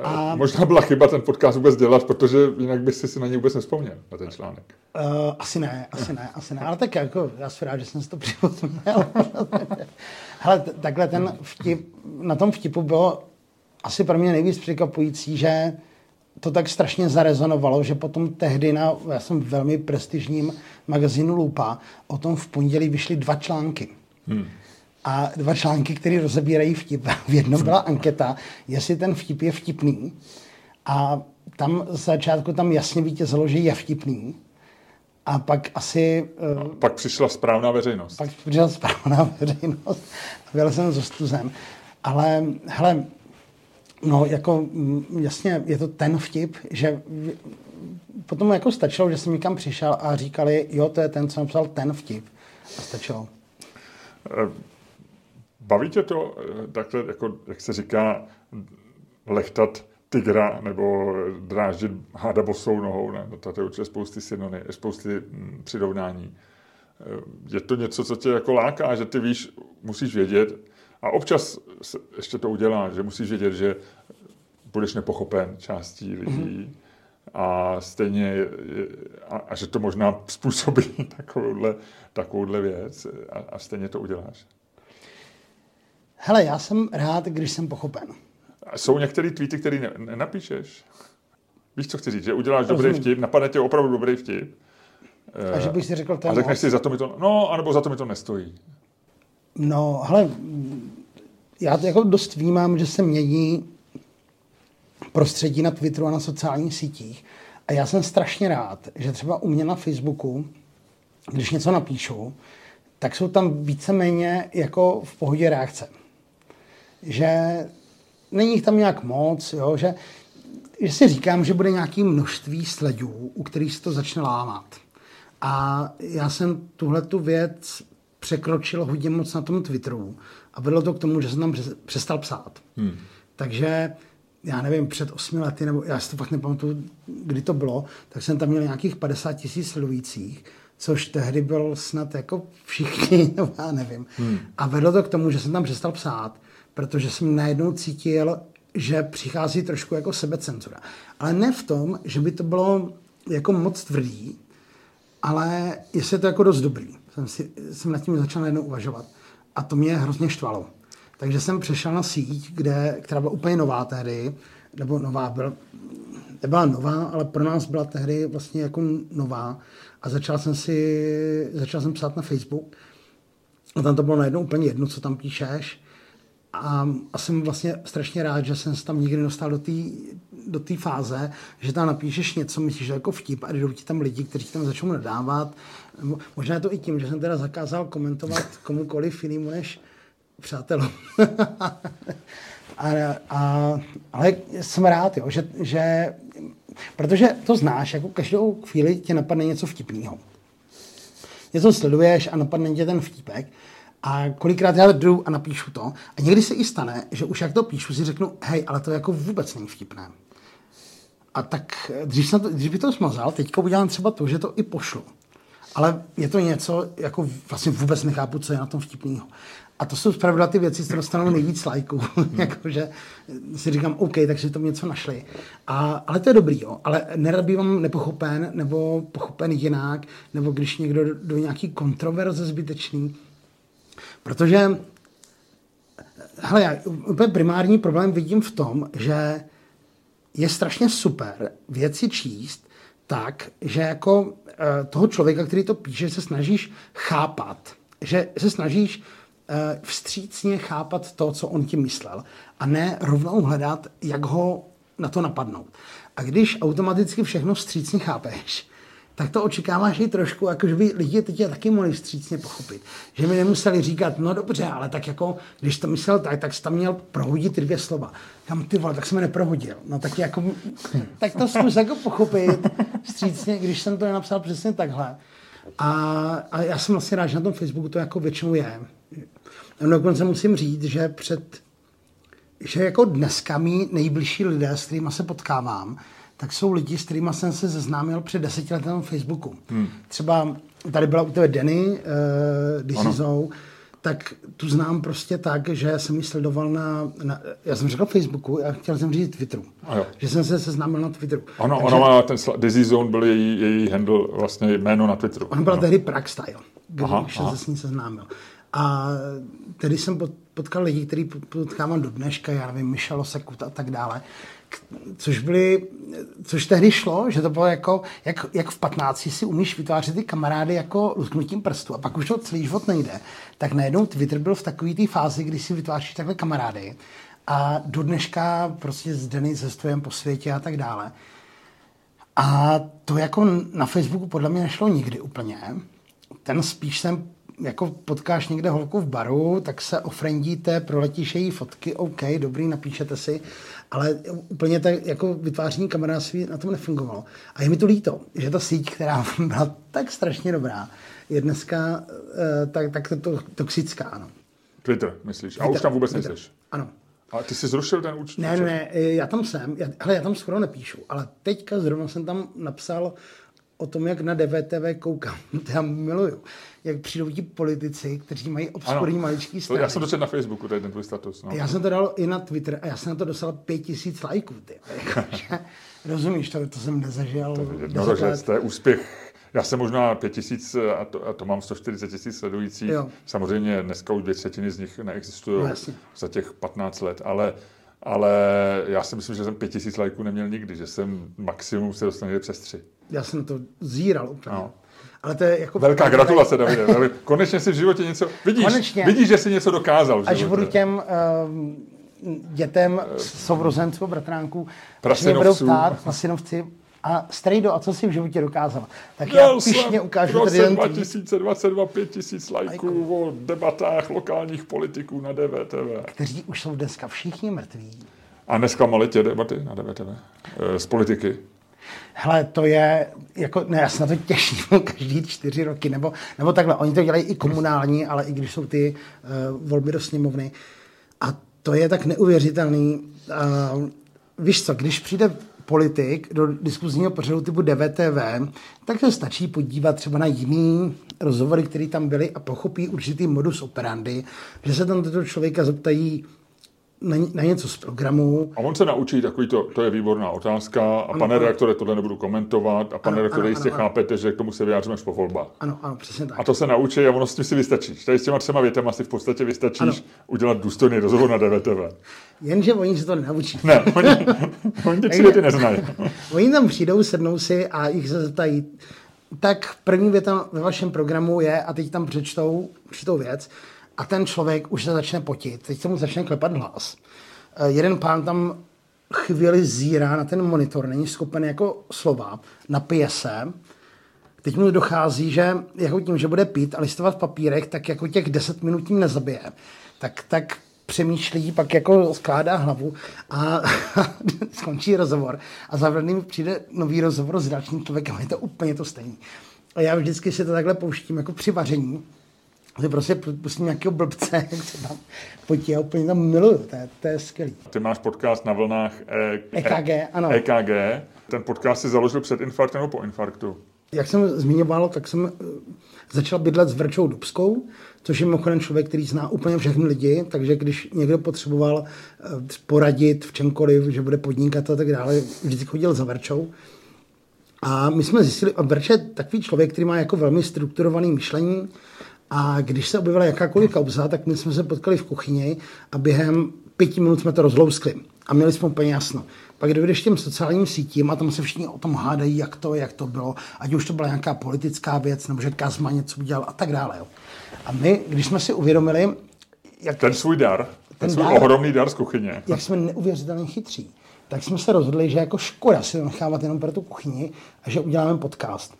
A... Možná byla chyba ten podcast vůbec dělat, protože jinak byste si na něj vůbec nespomněl, na ten článek. Uh, asi ne, asi ne, asi ne. Ale tak jako, já jsem rád, že jsem si to připomněl. Hele, takhle ten vtip, na tom vtipu bylo asi pro mě nejvíc překvapující, že to tak strašně zarezonovalo, že potom tehdy na, já jsem velmi prestižním magazínu Lupa, o tom v pondělí vyšly dva články. Hmm. A dva články, které rozebírají vtip. V jednom byla anketa, jestli ten vtip je vtipný. A tam z začátku tam jasně vítězilo, že je vtipný. A pak asi... A pak přišla správná veřejnost. Pak přišla správná veřejnost. Byl jsem s ostuzem. Ale hele, No, jako mm, jasně, je to ten vtip, že potom jako stačilo, že jsem někam přišel a říkali, jo, to je ten, co napsal ten vtip. A stačilo. Eh, baví tě to eh, takhle, jako, jak se říká, lechtat tygra nebo dráždit háda bosou nohou. Ne? No, to je určitě spousty synony, spousty hm, přirovnání. Eh, je to něco, co tě jako láká, že ty víš, musíš vědět, a občas ještě to udělá, že musíš vědět, že budeš nepochopen částí lidí. Mm-hmm a stejně a, a že to možná způsobí takovouhle, takovouhle věc a, a stejně to uděláš. Hele, já jsem rád, když jsem pochopen. A jsou některé tweety, které ne, nenapíšeš? Víš, co chci říct? Že uděláš Rozumím. dobrý vtip, napadne tě opravdu dobrý vtip. A že bych si řekl, to A řekneš si, za to mi to, no, anebo za to mi to nestojí. No, hele, já to jako dost vnímám, že se mění prostředí na Twitteru a na sociálních sítích. A já jsem strašně rád, že třeba u mě na Facebooku, když něco napíšu, tak jsou tam víceméně jako v pohodě reakce. Že není jich tam nějak moc, jo? Že, že si říkám, že bude nějaké množství sledů, u kterých se to začne lámat. A já jsem tuhle tu věc překročil hodně moc na tom Twitteru a vedlo to k tomu, že jsem tam přestal psát. Hmm. Takže já nevím, před osmi lety, nebo já si to fakt nepamatuju, kdy to bylo, tak jsem tam měl nějakých 50 tisíc sledujících, což tehdy byl snad jako všichni, nebo já nevím. Hmm. A vedlo to k tomu, že jsem tam přestal psát, protože jsem najednou cítil, že přichází trošku jako sebecenzura. Ale ne v tom, že by to bylo jako moc tvrdý, ale jestli je to jako dost dobrý. Jsem, si, jsem nad tím začal najednou uvažovat. A to mě hrozně štvalo. Takže jsem přešel na síť, kde, která byla úplně nová tehdy, nebo nová, byl, nebyla nová, ale pro nás byla tehdy vlastně jako nová. A začal jsem si, začal jsem psát na Facebook. A tam to bylo najednou úplně jedno, co tam píšeš a, a jsem vlastně strašně rád, že jsem se tam nikdy dostal do té do té fáze, že tam napíšeš něco, myslíš, že jako vtip a jdou ti tam lidi, kteří tam začnou nadávat. Možná je to i tím, že jsem teda zakázal komentovat komukoliv jinému než přátelů. a, a, ale jsem rád, jo, že, že, protože to znáš, jako každou chvíli tě napadne něco vtipného. Něco sleduješ a napadne tě ten vtipek a kolikrát já jdu a napíšu to a někdy se i stane, že už jak to píšu, si řeknu, hej, ale to jako vůbec není vtipné. A tak, když, to, když by to smazal, teďka udělám třeba to, že to i pošlu. Ale je to něco, jako vlastně vůbec nechápu, co je na tom vtipného. A to jsou zpravidla ty věci, které dostanou nejvíc lajků. Hmm. Jakože si říkám, OK, takže to něco našli. A, ale to je dobrý, jo. Ale nerad bývám nepochopen, nebo pochopen jinak, nebo když někdo do, do nějaký kontroverze zbytečný. Protože, hele, já úplně primární problém vidím v tom, že je strašně super věci číst tak, že jako eh, toho člověka, který to píše, se snažíš chápat. Že se snažíš Eh, vstřícně chápat to, co on ti myslel a ne rovnou hledat, jak ho na to napadnout. A když automaticky všechno vstřícně chápeš, tak to očekáváš i trošku, jako že by lidi teď taky mohli vstřícně pochopit. Že mi nemuseli říkat, no dobře, ale tak jako, když to myslel tak, tak jsi tam měl prohodit dvě slova. Kam ty vole, tak jsem neprohodil. No tak jako, tak to zkus jako pochopit vstřícně, když jsem to nenapsal přesně takhle. A, a já jsem vlastně rád, že na tom Facebooku to jako většinou je. Dokonce musím říct, že před že jako dneska mý nejbližší lidé, s kterými se potkávám, tak jsou lidi, s kterými jsem se seznámil před deseti lety na Facebooku. Hmm. Třeba tady byla u tebe Denny, uh, Disizou, tak tu znám prostě tak, že jsem ji sledoval na, na já jsem řekl Facebooku, a chtěl jsem říct Twitteru. Že jsem se seznámil na Twitteru. Ano, Takže, ona má ten Dizzy Zone, byl její, její handle, vlastně jméno na Twitteru. Ona byla tehdy Prague Style, když aha, jsem aha. se s ní seznámil. A tedy jsem potkal lidi, který potkávám do dneška, já nevím, Michalo Sekut a tak dále, což byly, což tehdy šlo, že to bylo jako, jak, jak v 15 si umíš vytvářet ty kamarády jako lusknutím prstu a pak už to celý život nejde, tak najednou Twitter byl v takové té fázi, kdy si vytváříš takhle kamarády a do dneška prostě s Denny cestujeme po světě a tak dále. A to jako na Facebooku podle mě nešlo nikdy úplně. Ten spíš jsem jako potkáš někde holku v baru, tak se ofrendíte, proletíš její fotky, OK, dobrý, napíšete si, ale úplně tak jako vytváření kamarádství na tom nefungovalo. A je mi to líto, že ta síť, která byla tak strašně dobrá, je dneska uh, tak, tak to, toxická. No. Twitter, myslíš? Twitter, a už tam vůbec Twitter. nejseš? Ano. A ty jsi zrušil ten účet? Ne, ne, já tam jsem, já, hele, já tam skoro nepíšu, ale teďka zrovna jsem tam napsal o tom, jak na DVTV koukám. To já miluju. Jak přijdou ti politici, kteří mají obskurní maličký strany. Já jsem to četl na Facebooku, tady ten tvůj status. No. Já jsem to dal i na Twitter a já jsem na to dostal pět tisíc lajků. Ty. Rozumíš, to, to jsem nezažil. To, je to je úspěch já jsem možná pět tisíc a to, a to mám 140 tisíc sledujících. Jo. Samozřejmě dneska už dvě třetiny z nich neexistují no, za těch 15 let, ale, ale já si myslím, že jsem pět tisíc lajků neměl nikdy, že jsem maximum se dostal někde přes tři. Já jsem to zíral úplně. No. Ale to je jako... Velká gratulace, Davide. Konečně si v životě něco... Vidíš, Konečně. vidíš že jsi něco dokázal. Až budu těm uh, dětem sourozenců, bratránků, až mě budou ptát na synovci, a Strejdo, a co si v životě dokázal? Tak já pišně ukážu tady jen 2022 5 tisíc lajků o debatách lokálních politiků na DVTV. Kteří už jsou dneska všichni mrtví. A nesklamali tě debaty na DVTV? E, z politiky? Hele, to je, jako, ne, já se na to těším každý čtyři roky, nebo, nebo takhle, oni to dělají i komunální, ale i když jsou ty uh, volby do sněmovny. A to je tak neuvěřitelný. Uh, víš co, když přijde politik do diskuzního pořadu typu DVTV, tak se stačí podívat třeba na jiný rozhovory, které tam byly a pochopí určitý modus operandi, že se tam tyto člověka zeptají, na, na něco z programu. A on se naučí takový to, to je výborná otázka a ano, pane ano. redaktore, tohle nebudu komentovat a pane ano, redaktore, jistě ano, chápete, že k tomu se vyjádříme až po volbách. Ano, ano, přesně tak. A to se naučí a ono s tím si vystačíš. Tady s těma třema větama si v podstatě vystačíš ano. udělat důstojný rozhovor na DVTV. Jenže oni se to nenaučí. Ne, oni, oni ty věty neznají. oni tam přijdou, sednou si a jich se zeptají, tak první věta ve vašem programu je, a teď tam přečtou určitou věc, a ten člověk už se začne potit, teď se mu začne klepat hlas. Eh, jeden pán tam chvíli zírá na ten monitor, není schopen jako slova, napije se, teď mu dochází, že jako tím, že bude pít a listovat v papírech, tak jako těch 10 minut tím nezabije. Tak, tak přemýšlí, pak jako skládá hlavu a skončí rozhovor. A za přijde nový rozhovor s dalším člověkem, je to úplně to stejné. A já vždycky si to takhle pouštím jako při vaření, že prostě pustím nějakého blbce, tam potí a úplně tam miluju, to je, to je skvělý. Ty máš podcast na vlnách e- EKG, ano. EKG. Ten podcast si založil před infarktem nebo po infarktu? Jak jsem zmiňoval, tak jsem eh, začal bydlet s Vrčou Dubskou, což je mimochodem člověk, který zná úplně všechny lidi, takže když někdo potřeboval eh, poradit v čemkoliv, že bude podnikat a tak dále, vždycky chodil za Vrčou. A my jsme zjistili, a Vrče je takový člověk, který má jako velmi strukturovaný myšlení, a když se objevila jakákoliv kauza, tak my jsme se potkali v kuchyni a během pěti minut jsme to rozlouskli. A měli jsme úplně jasno. Pak dojdeš těm sociálním sítím a tam se všichni o tom hádají, jak to, jak to bylo, ať už to byla nějaká politická věc, nebo že Kazma něco udělal a tak dále. Jo. A my, když jsme si uvědomili, jak... Ten svůj dar, ten, ten svůj dar, ohromný dar z kuchyně. Jak jsme neuvěřitelně chytří, tak jsme se rozhodli, že jako škoda si to nechávat jenom pro tu kuchyni a že uděláme podcast.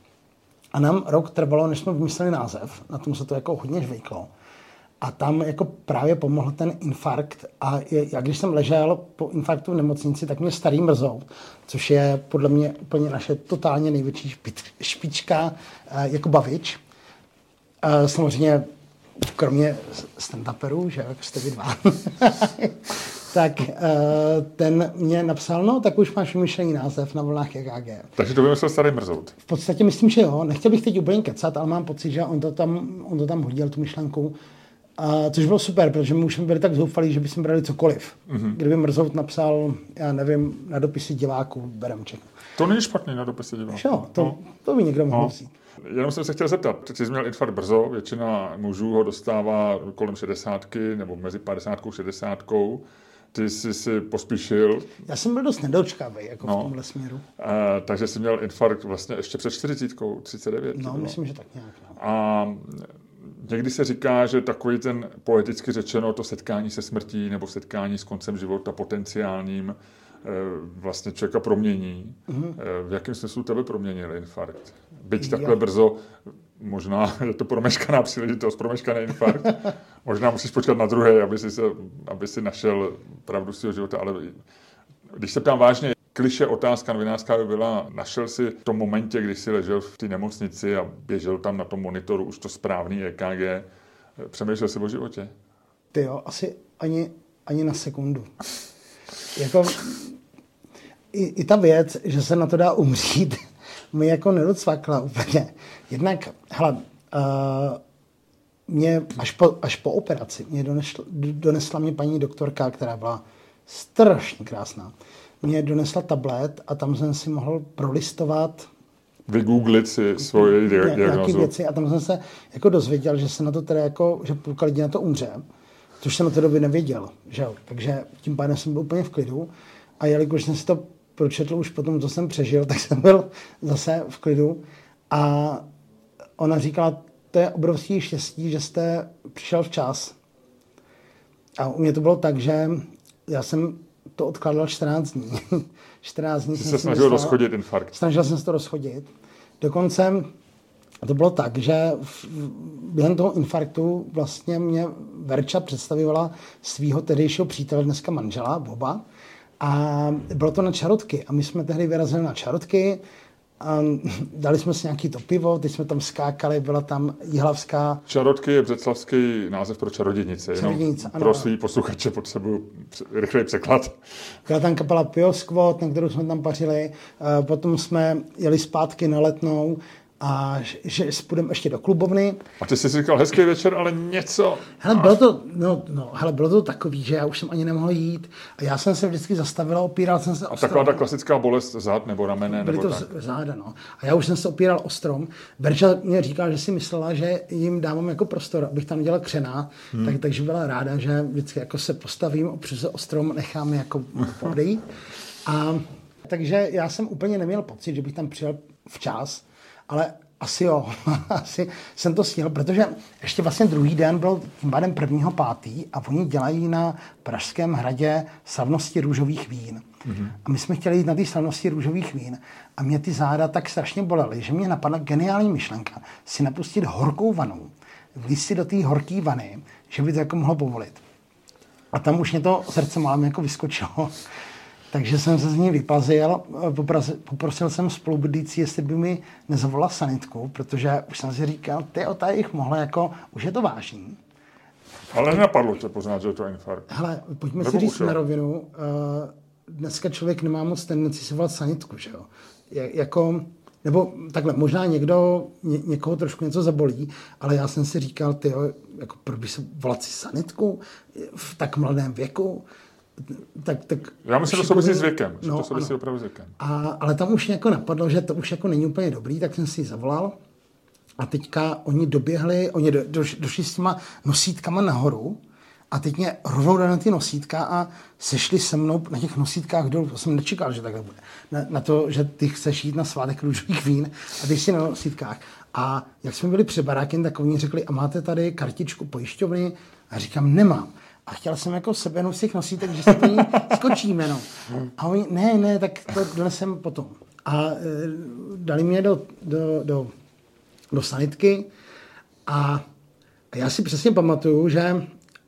A nám rok trvalo, než jsme vymysleli název, na tom se to jako hodně žvejklo. A tam jako právě pomohl ten infarkt a já když jsem ležel po infarktu v nemocnici, tak mě starý mrzou, což je podle mě úplně naše totálně největší špička eh, jako bavič. Eh, samozřejmě kromě stand-uperů, že jak jste vy dva, tak uh, ten mě napsal, no tak už máš vymyšlený název na vlnách EKG. Takže to vymyslel starý mrzout. V podstatě myslím, že jo. Nechtěl bych teď úplně kecat, ale mám pocit, že on to tam, on to tam hodil, tu myšlenku. A, což bylo super, protože my už jsme byli tak zoufalí, že bychom brali cokoliv. Mm-hmm. Kdyby Mrzout napsal, já nevím, na dopisy diváků, berem ček. To není špatný na dopisy diváků. Jo, to, no. to by někdo mohl no. vzít. Jenom jsem se chtěl zeptat, ty jsi měl infarkt brzo, většina mužů ho dostává kolem 60 nebo mezi 50 a 60 ty jsi si pospíšil. Já jsem byl dost nedočkavý jako no. v tomhle směru. A, takže jsi měl infarkt vlastně ještě před 40, 39. No, myslím, že tak nějak. No. A někdy se říká, že takový ten poeticky řečeno to setkání se smrtí nebo setkání s koncem života potenciálním eh, vlastně člověka promění. Mm-hmm. V jakém smyslu tebe proměnil infarkt? Byť takhle brzo, možná je to promeškaná příležitost, promeškaný infarkt. možná musíš počkat na druhé, aby si, se, aby si našel pravdu svého života, ale když se ptám vážně, kliše otázka novinářská by byla, našel si v tom momentě, kdy jsi ležel v té nemocnici a běžel tam na tom monitoru už to správný EKG, přemýšlel jsi o životě? Ty jo, asi ani, ani na sekundu. jako, i, i ta věc, že se na to dá umřít, mi jako nedocvakla úplně. Jednak, hele, uh, mě až po, až po operaci mě donesla, donesla mě paní doktorka, která byla strašně krásná. Mě donesla tablet a tam jsem si mohl prolistovat vygooglit si svoje diagnozu. věci a tam jsem se jako dozvěděl, že se na to teda jako, že půlka lidí na to umře, což jsem na té době nevěděl, že jo. Takže tím pádem jsem byl úplně v klidu a jelikož jsem si to pročetl už potom, co jsem přežil, tak jsem byl zase v klidu a ona říkala, to je obrovský štěstí, že jste přišel včas. A u mě to bylo tak, že já jsem to odkládal 14 dní. 14 dní Jsi se snažil dostal, rozchodit infarkt. Snažil jsem se to rozchodit. Dokonce to bylo tak, že v, během toho infarktu vlastně mě Verča představovala svého tehdejšího přítele, dneska manžela, Boba, a bylo to na čarotky. A my jsme tehdy vyrazili na čarotky, a dali jsme si nějaký to pivo, teď jsme tam skákali, byla tam jihlavská... Čarotky je břeclavský název pro čarodějnice. Čarodějnice, ano. Pro svý posluchače potřebuji rychlej překlad. Byla tam kapela Pio Squad, na kterou jsme tam pařili. Potom jsme jeli zpátky na letnou a že půjdeme ještě do klubovny. A ty jsi říkal hezký večer, ale něco... Hele, bylo to, no, no, hele, bylo to takový, že já už jsem ani nemohl jít a já jsem se vždycky zastavil a opíral jsem se a o taková ta klasická bolest zad nebo ramene? Byly nebo to tak. záda, no. A já už jsem se opíral o strom. Berča mě říkala, že si myslela, že jim dávám jako prostor, abych tam dělal křená, hmm. tak, takže byla ráda, že vždycky jako se postavím, opřu se o strom, nechám jako podejít. A takže já jsem úplně neměl pocit, že bych tam přijel včas, ale asi jo, asi jsem to stihl, protože ještě vlastně druhý den byl tím pádem prvního pátý a oni dělají na Pražském hradě slavnosti růžových vín. Mm-hmm. A my jsme chtěli jít na ty slavnosti růžových vín a mě ty záda tak strašně bolely, že mě napadla geniální myšlenka si napustit horkou vanu, vlíz si do té horké vany, že by to jako mohlo povolit. A tam už mě to srdce málem jako vyskočilo. Takže jsem se z ní vyplazil, poprosil, jsem spolubydlící, jestli by mi nezavolal sanitku, protože už jsem si říkal, ty o jich mohla jako, už je to vážný. Ale nenapadlo tě poznat, že je to infarkt. Hele, pojďme Nebo si říct na rovinu, uh, dneska člověk nemá moc tendenci si volat sanitku, že jo? jako, nebo takhle, možná někdo, ně, někoho trošku něco zabolí, ale já jsem si říkal, ty jako proč by se volat si sanitku v tak mladém věku? Tak, tak Já myslím, že to souvisí s věkem. No, to souvisí opravdu s věkem. A, ale tam už jako napadlo, že to už jako není úplně dobrý, tak jsem si ji zavolal. A teďka oni doběhli, oni do, do, došli s těma nosítkama nahoru a teď mě rovnou na ty nosítka a sešli se mnou na těch nosítkách dolů. To jsem nečekal, že takhle bude. Na, na to, že ty chceš jít na svátek růžových vín a ty jsi na nosítkách. A jak jsme byli před barákem, tak oni řekli, a máte tady kartičku pojišťovny? A říkám, nemám. A chtěl jsem jako sebe z těch nosítek, že se ní skočíme, no. A oni, ne, ne, tak to donesem potom. A e, dali mě do, do, do, do sanitky a, a já si přesně pamatuju, že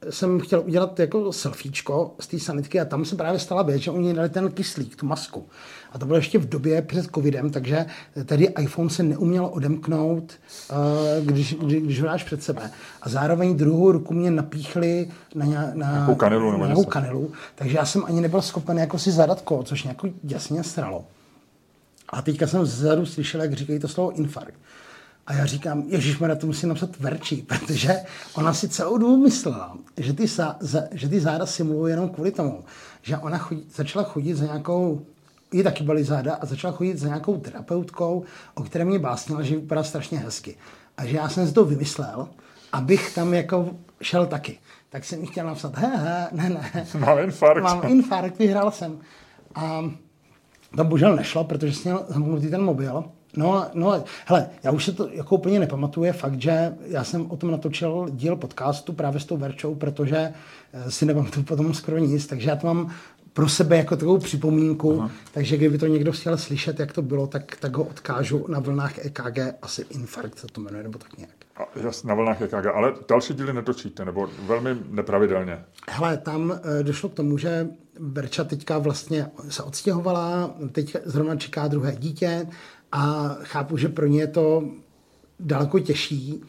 jsem chtěl udělat jako selfiečko z té sanitky a tam se právě stala věc, že oni dali ten kyslík, tu masku. A to bylo ještě v době před covidem, takže tady iPhone se neuměl odemknout, eh, když, když, když ho dáš před sebe. A zároveň druhou ruku mě napíchli na, na, na kanilu, na nějakou kanilu, takže já jsem ani nebyl schopen jako si zadat kód, což mě jako jasně stralo. A teďka jsem zezadu slyšel, jak říkají to slovo infarkt. A já říkám, Ježíš, na to musím napsat verčí, protože ona si celou dobu myslela, že ty, zá, za, že ty záda simulují jenom kvůli tomu, že ona chodí, začala chodit za nějakou, i taky byly záda, a začala chodit za nějakou terapeutkou, o které mě básnila, že vypadá strašně hezky. A že já jsem si to vymyslel, abych tam jako šel taky. Tak jsem jí chtěl napsat, he, he, ne, ne. Mám infarkt. Mám infarkt, vyhrál jsem. A to bohužel nešlo, protože jsem měl zamknutý ten mobil No, no, hele, já už se to jako úplně nepamatuju, je fakt, že já jsem o tom natočil díl podcastu právě s tou Verčou, protože eh, si nepamatuju potom skoro nic, takže já to mám pro sebe jako takovou připomínku, Aha. takže kdyby to někdo chtěl slyšet, jak to bylo, tak, tak ho odkážu na vlnách EKG, asi infarkt se to jmenuje, nebo tak nějak. A, jas, na vlnách EKG, ale další díly netočíte, nebo velmi nepravidelně? Hele, tam e, došlo k tomu, že Berča teďka vlastně se odstěhovala, teď zrovna čeká druhé dítě a chápu, že pro ně je to daleko těžší.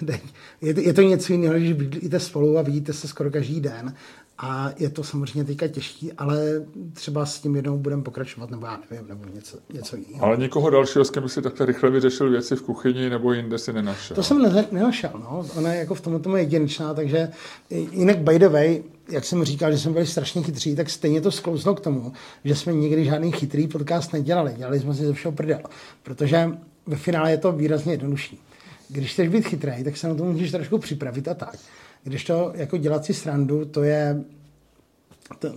je, to, je to něco jiného, když bydlíte spolu a vidíte se skoro každý den a je to samozřejmě teďka těžký, ale třeba s tím jednou budeme pokračovat, nebo já nevím, nebo něco, něco jiného. Ale někoho dalšího, s kým si takhle rychle vyřešil věci v kuchyni nebo jinde si nenašel? To jsem ne, nenašel, no. Ona je jako v tomto je jedinečná, takže jinak by the way, jak jsem říkal, že jsme byli strašně chytří, tak stejně to sklouzlo k tomu, že jsme nikdy žádný chytrý podcast nedělali. Dělali jsme si ze všeho prdel, protože ve finále je to výrazně jednodušší. Když chceš být chytrý, tak se na to můžeš trošku připravit a tak. Když to jako dělat si srandu, to je to,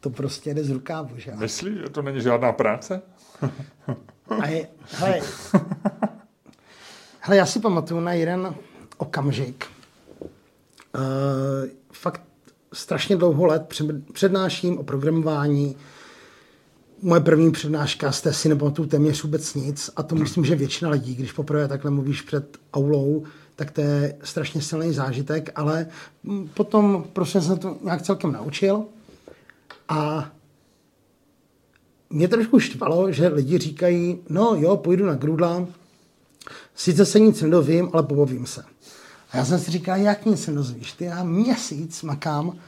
to prostě jde z rukávu, že? Myslí, že to není žádná práce? a je, hele, hele, já si pamatuju na jeden okamžik. Uh, fakt strašně dlouho let přednáším o programování. Moje první přednáška, jste si nepamatuju téměř vůbec nic a to myslím, že většina lidí, když poprvé takhle mluvíš před aulou, tak to je strašně silný zážitek, ale potom prostě jsem to nějak celkem naučil a mě trošku štvalo, že lidi říkají, no jo, půjdu na grudla, sice se nic nedovím, ale pobavím se. A já jsem si říkal, jak nic se dozvíš? Ty já měsíc makám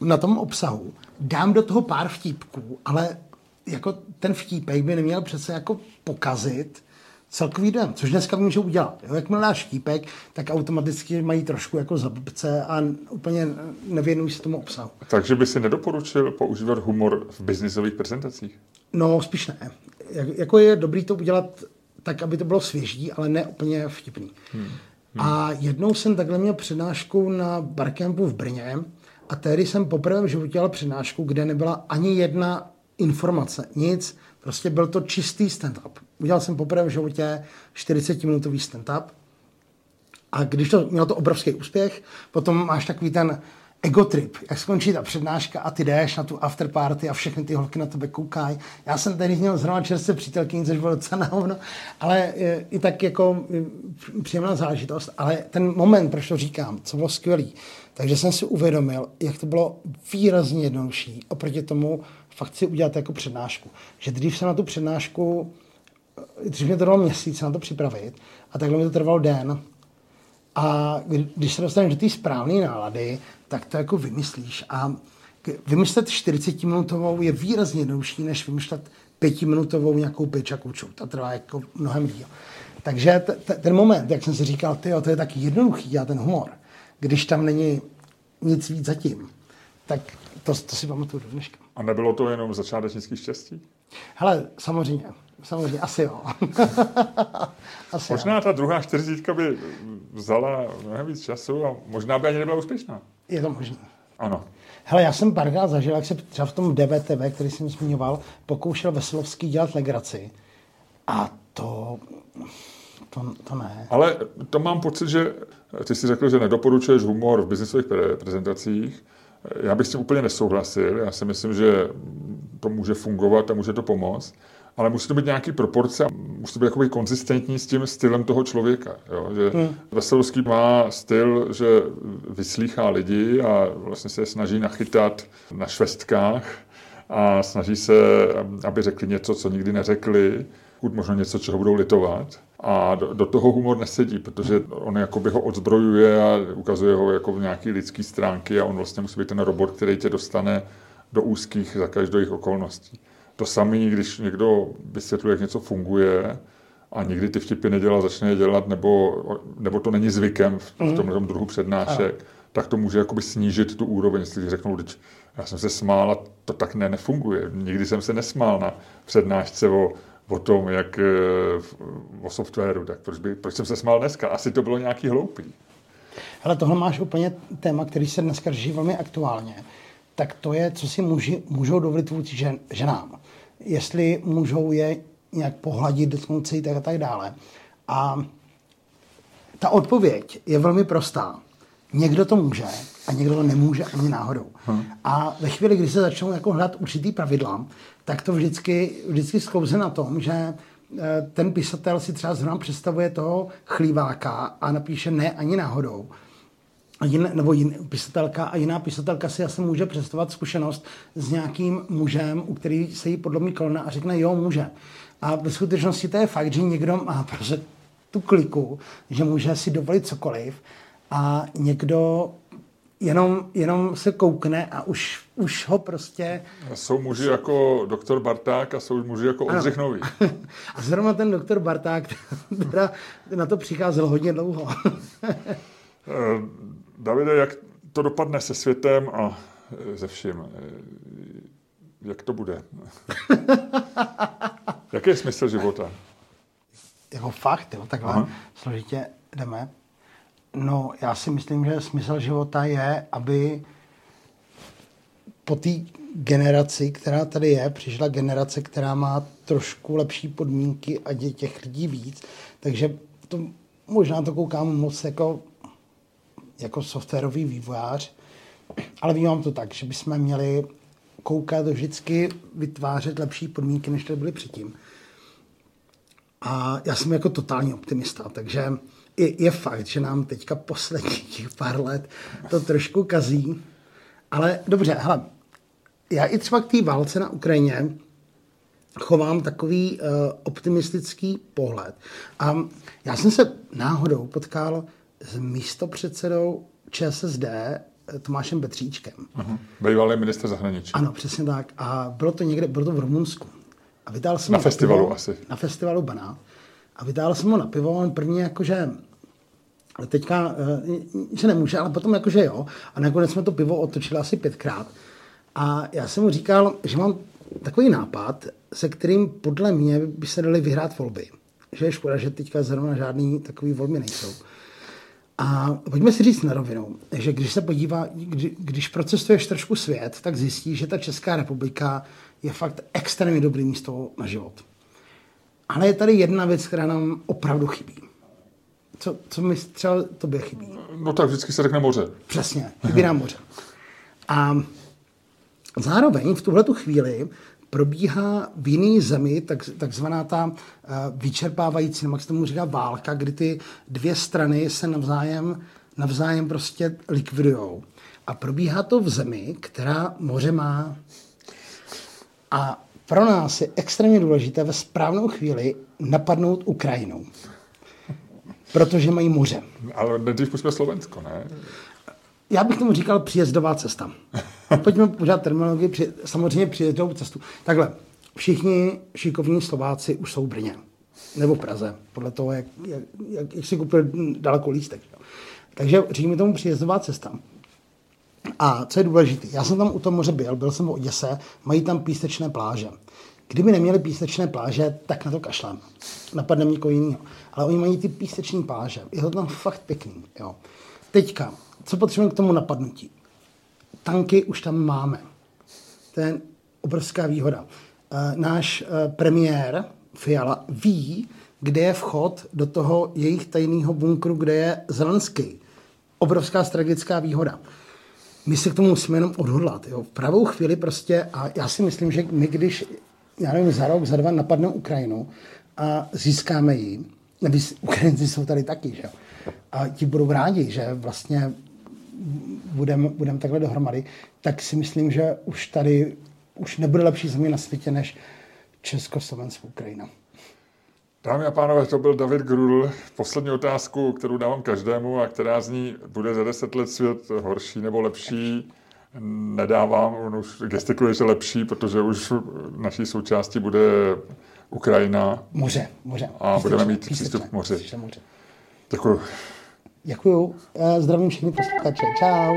na tom obsahu, dám do toho pár vtípků, ale jako ten vtípek by neměl přece jako pokazit celkový den, což dneska můžou udělat. Jo? Jakmile dáš štípek, tak automaticky mají trošku jako zabce a úplně nevěnují se tomu obsahu. Takže by si nedoporučil používat humor v biznisových prezentacích? No, spíš ne. Jak, jako je dobrý to udělat tak, aby to bylo svěží, ale ne úplně vtipný. Hmm. Hmm. A jednou jsem takhle měl přednášku na barcampu v Brně a tehdy jsem poprvé v životě dělal přednášku, kde nebyla ani jedna informace, nic, Prostě byl to čistý stand-up. Udělal jsem poprvé v životě 40-minutový stand-up a když to mělo to obrovský úspěch, potom máš takový ten ego trip, jak skončí ta přednáška a ty jdeš na tu after party a všechny ty holky na tebe koukají. Já jsem tady měl zrovna čerstvé přítelkyni, což bylo docela na ale i tak jako příjemná záležitost. Ale ten moment, proč to říkám, co bylo skvělý, takže jsem si uvědomil, jak to bylo výrazně jednodušší oproti tomu, fakt si udělat jako přednášku. Že dřív se na tu přednášku, dřív mě to trvalo měsíc na to připravit a takhle mi to trvalo den. A když se dostaneš do té správné nálady, tak to jako vymyslíš. A vymyslet 40-minutovou je výrazně jednodušší, než vymyslet pětiminutovou nějakou pitch a kuču. To trvá jako mnohem díl. Takže t- t- ten moment, jak jsem si říkal, tyjo, to je tak jednoduchý, a ten humor, když tam není nic víc zatím, tak to, to si pamatuju do dneška. A nebylo to jenom začátečnický štěstí? Hele, samozřejmě. Samozřejmě, asi jo. asi možná jo. ta druhá čtyřicítka by vzala mnohem víc času a možná by ani nebyla úspěšná. Je to možné. Ano. Hele, já jsem párkrát zažil, jak se třeba v tom DVTV, který jsem zmiňoval, pokoušel Veselovský dělat legraci. A to, to, to ne. Ale to mám pocit, že ty jsi řekl, že nedoporučuješ humor v biznisových prezentacích. Já bych s tím úplně nesouhlasil. Já si myslím, že to může fungovat a může to pomoct. Ale musí to být nějaký proporce, musí to být jakoby konzistentní s tím stylem toho člověka. Jo? Že hmm. Veselovský má styl, že vyslýchá lidi a vlastně se snaží nachytat na švestkách a snaží se, aby řekli něco, co nikdy neřekli, pokud možno něco, čeho budou litovat. A do, do toho humor nesedí, protože on jakoby ho odzbrojuje a ukazuje ho jako v nějaký lidský stránky a on vlastně musí být ten robot, který tě dostane do úzkých za každých okolností. To samé, když někdo vysvětluje, jak něco funguje a nikdy ty vtipy nedělá, začne je dělat, nebo, nebo to není zvykem v, v tomhle tom druhu přednášek, Aha. tak to může jakoby snížit tu úroveň. Jestli řeknou, že já jsem se smál a to tak ne, nefunguje. Nikdy jsem se nesmál na přednášce o o tom, jak eh, o softwaru, tak proč, by, proč jsem se smál dneska? Asi to bylo nějaký hloupý. Ale tohle máš úplně téma, který se dneska řeší velmi aktuálně. Tak to je, co si muži, můžou dovolit vůči žen, ženám. Jestli můžou je nějak pohladit, dotknout tak a tak dále. A ta odpověď je velmi prostá. někdo to může a někdo to nemůže ani náhodou. Hmm. A ve chvíli, kdy se začnou jako hledat určitý pravidla, tak to vždycky, vždycky sklouze na tom, že eh, ten písatel si třeba zrovna představuje toho chlíváka a napíše ne ani náhodou. A jin, nebo jin, písatelka a jiná písatelka si asi může představovat zkušenost s nějakým mužem, u který se jí podlomí kolena a řekne jo, může. A ve skutečnosti to je fakt, že někdo má prostě tu kliku, že může si dovolit cokoliv a někdo jenom, jenom se koukne a už, už ho prostě... Jsou muži jako doktor Barták a jsou muži jako Oldřich Nový. A zrovna ten doktor Barták teda na to přicházel hodně dlouho. Eh, Davide, jak to dopadne se světem a se vším? Eh, jak to bude? Jaký je smysl života? Jako fakt, jo, takhle Aha. složitě jdeme. No, já si myslím, že smysl života je, aby po té generaci, která tady je, přišla generace, která má trošku lepší podmínky a je těch lidí víc. Takže to, možná to koukám moc jako, jako softwarový vývojář, ale vnímám to tak, že bychom měli koukat vždycky vytvářet lepší podmínky, než to byly předtím. A já jsem jako totální optimista, takže je, je fakt, že nám teďka posledních pár let to trošku kazí. Ale dobře, hele, já i třeba k té válce na Ukrajině chovám takový uh, optimistický pohled. A já jsem se náhodou potkal s místopředsedou ČSSD eh, Tomášem Betříčkem. Uh-huh. Bývalý minister zahraničí. Ano, přesně tak. A bylo to někde, bylo to v Rumunsku. A vytáhl jsem na festivalu pivo, asi. Na festivalu Baná. A vytáhl jsem ho na pivo, on první jakože teďka, eh, že nemůže, ale potom jakože jo. A nakonec jsme to pivo otočili asi pětkrát. A já jsem mu říkal, že mám takový nápad, se kterým podle mě by se dali vyhrát volby. Že je škoda, že teďka zrovna žádný takový volby nejsou. A pojďme si říct na rovinu, že když se podívá, kdy, když procestuješ trošku svět, tak zjistíš, že ta Česká republika je fakt extrémně dobrý místo na život. Ale je tady jedna věc, která nám opravdu chybí. Co, co mi třeba tobě chybí? No tak vždycky se řekne moře. Přesně, chybí nám moře. A zároveň v tuhle chvíli probíhá v jiný zemi tak, takzvaná ta eh, vyčerpávající, nebo jak se tomu říká, válka, kdy ty dvě strany se navzájem, navzájem prostě likvidujou. A probíhá to v zemi, která moře má. A pro nás je extrémně důležité ve správnou chvíli napadnout Ukrajinu. Protože mají moře. Ale nejdřív pusme Slovensko, ne? Já bych tomu říkal příjezdová cesta. Pojďme pořád terminologii, při, samozřejmě příjezdovou cestu. Takhle, všichni šikovní Slováci už jsou v Brně. Nebo Praze, podle toho, jak, jak, jak, jak si koupil daleko lístek. Takže říkáme tomu příjezdová cesta. A co je důležité, já jsem tam u toho moře byl, byl jsem v Oděse, mají tam písečné pláže. Kdyby neměli písečné pláže, tak na to kašlem. Napadne mě někoho jiného. Ale oni mají ty písečné pláže. Je to tam fakt pěkný. Jo. Teďka, co potřebujeme k tomu napadnutí? Tanky už tam máme. To je obrovská výhoda. E, náš e, premiér Fiala ví, kde je vchod do toho jejich tajného bunkru, kde je Zelenský. Obrovská strategická výhoda my se k tomu musíme jenom odhodlat. Jo. V pravou chvíli prostě, a já si myslím, že my když, já nevím, za rok, za dva napadneme Ukrajinu a získáme ji, nebo Ukrajinci jsou tady taky, že a ti budou rádi, že vlastně budeme budem takhle dohromady, tak si myslím, že už tady už nebude lepší země na světě než Československo, Ukrajina. Dámy a pánové, to byl David Grudl. Poslední otázku, kterou dávám každému a která zní, bude za deset let svět horší nebo lepší? Nedávám, on už gestikuluje, že lepší, protože už naší součástí bude Ukrajina. Moře, moře. A budeme mít přístup k moři. moře. Děkuju. Děkuju. Zdravím všechny posluchače. Čau.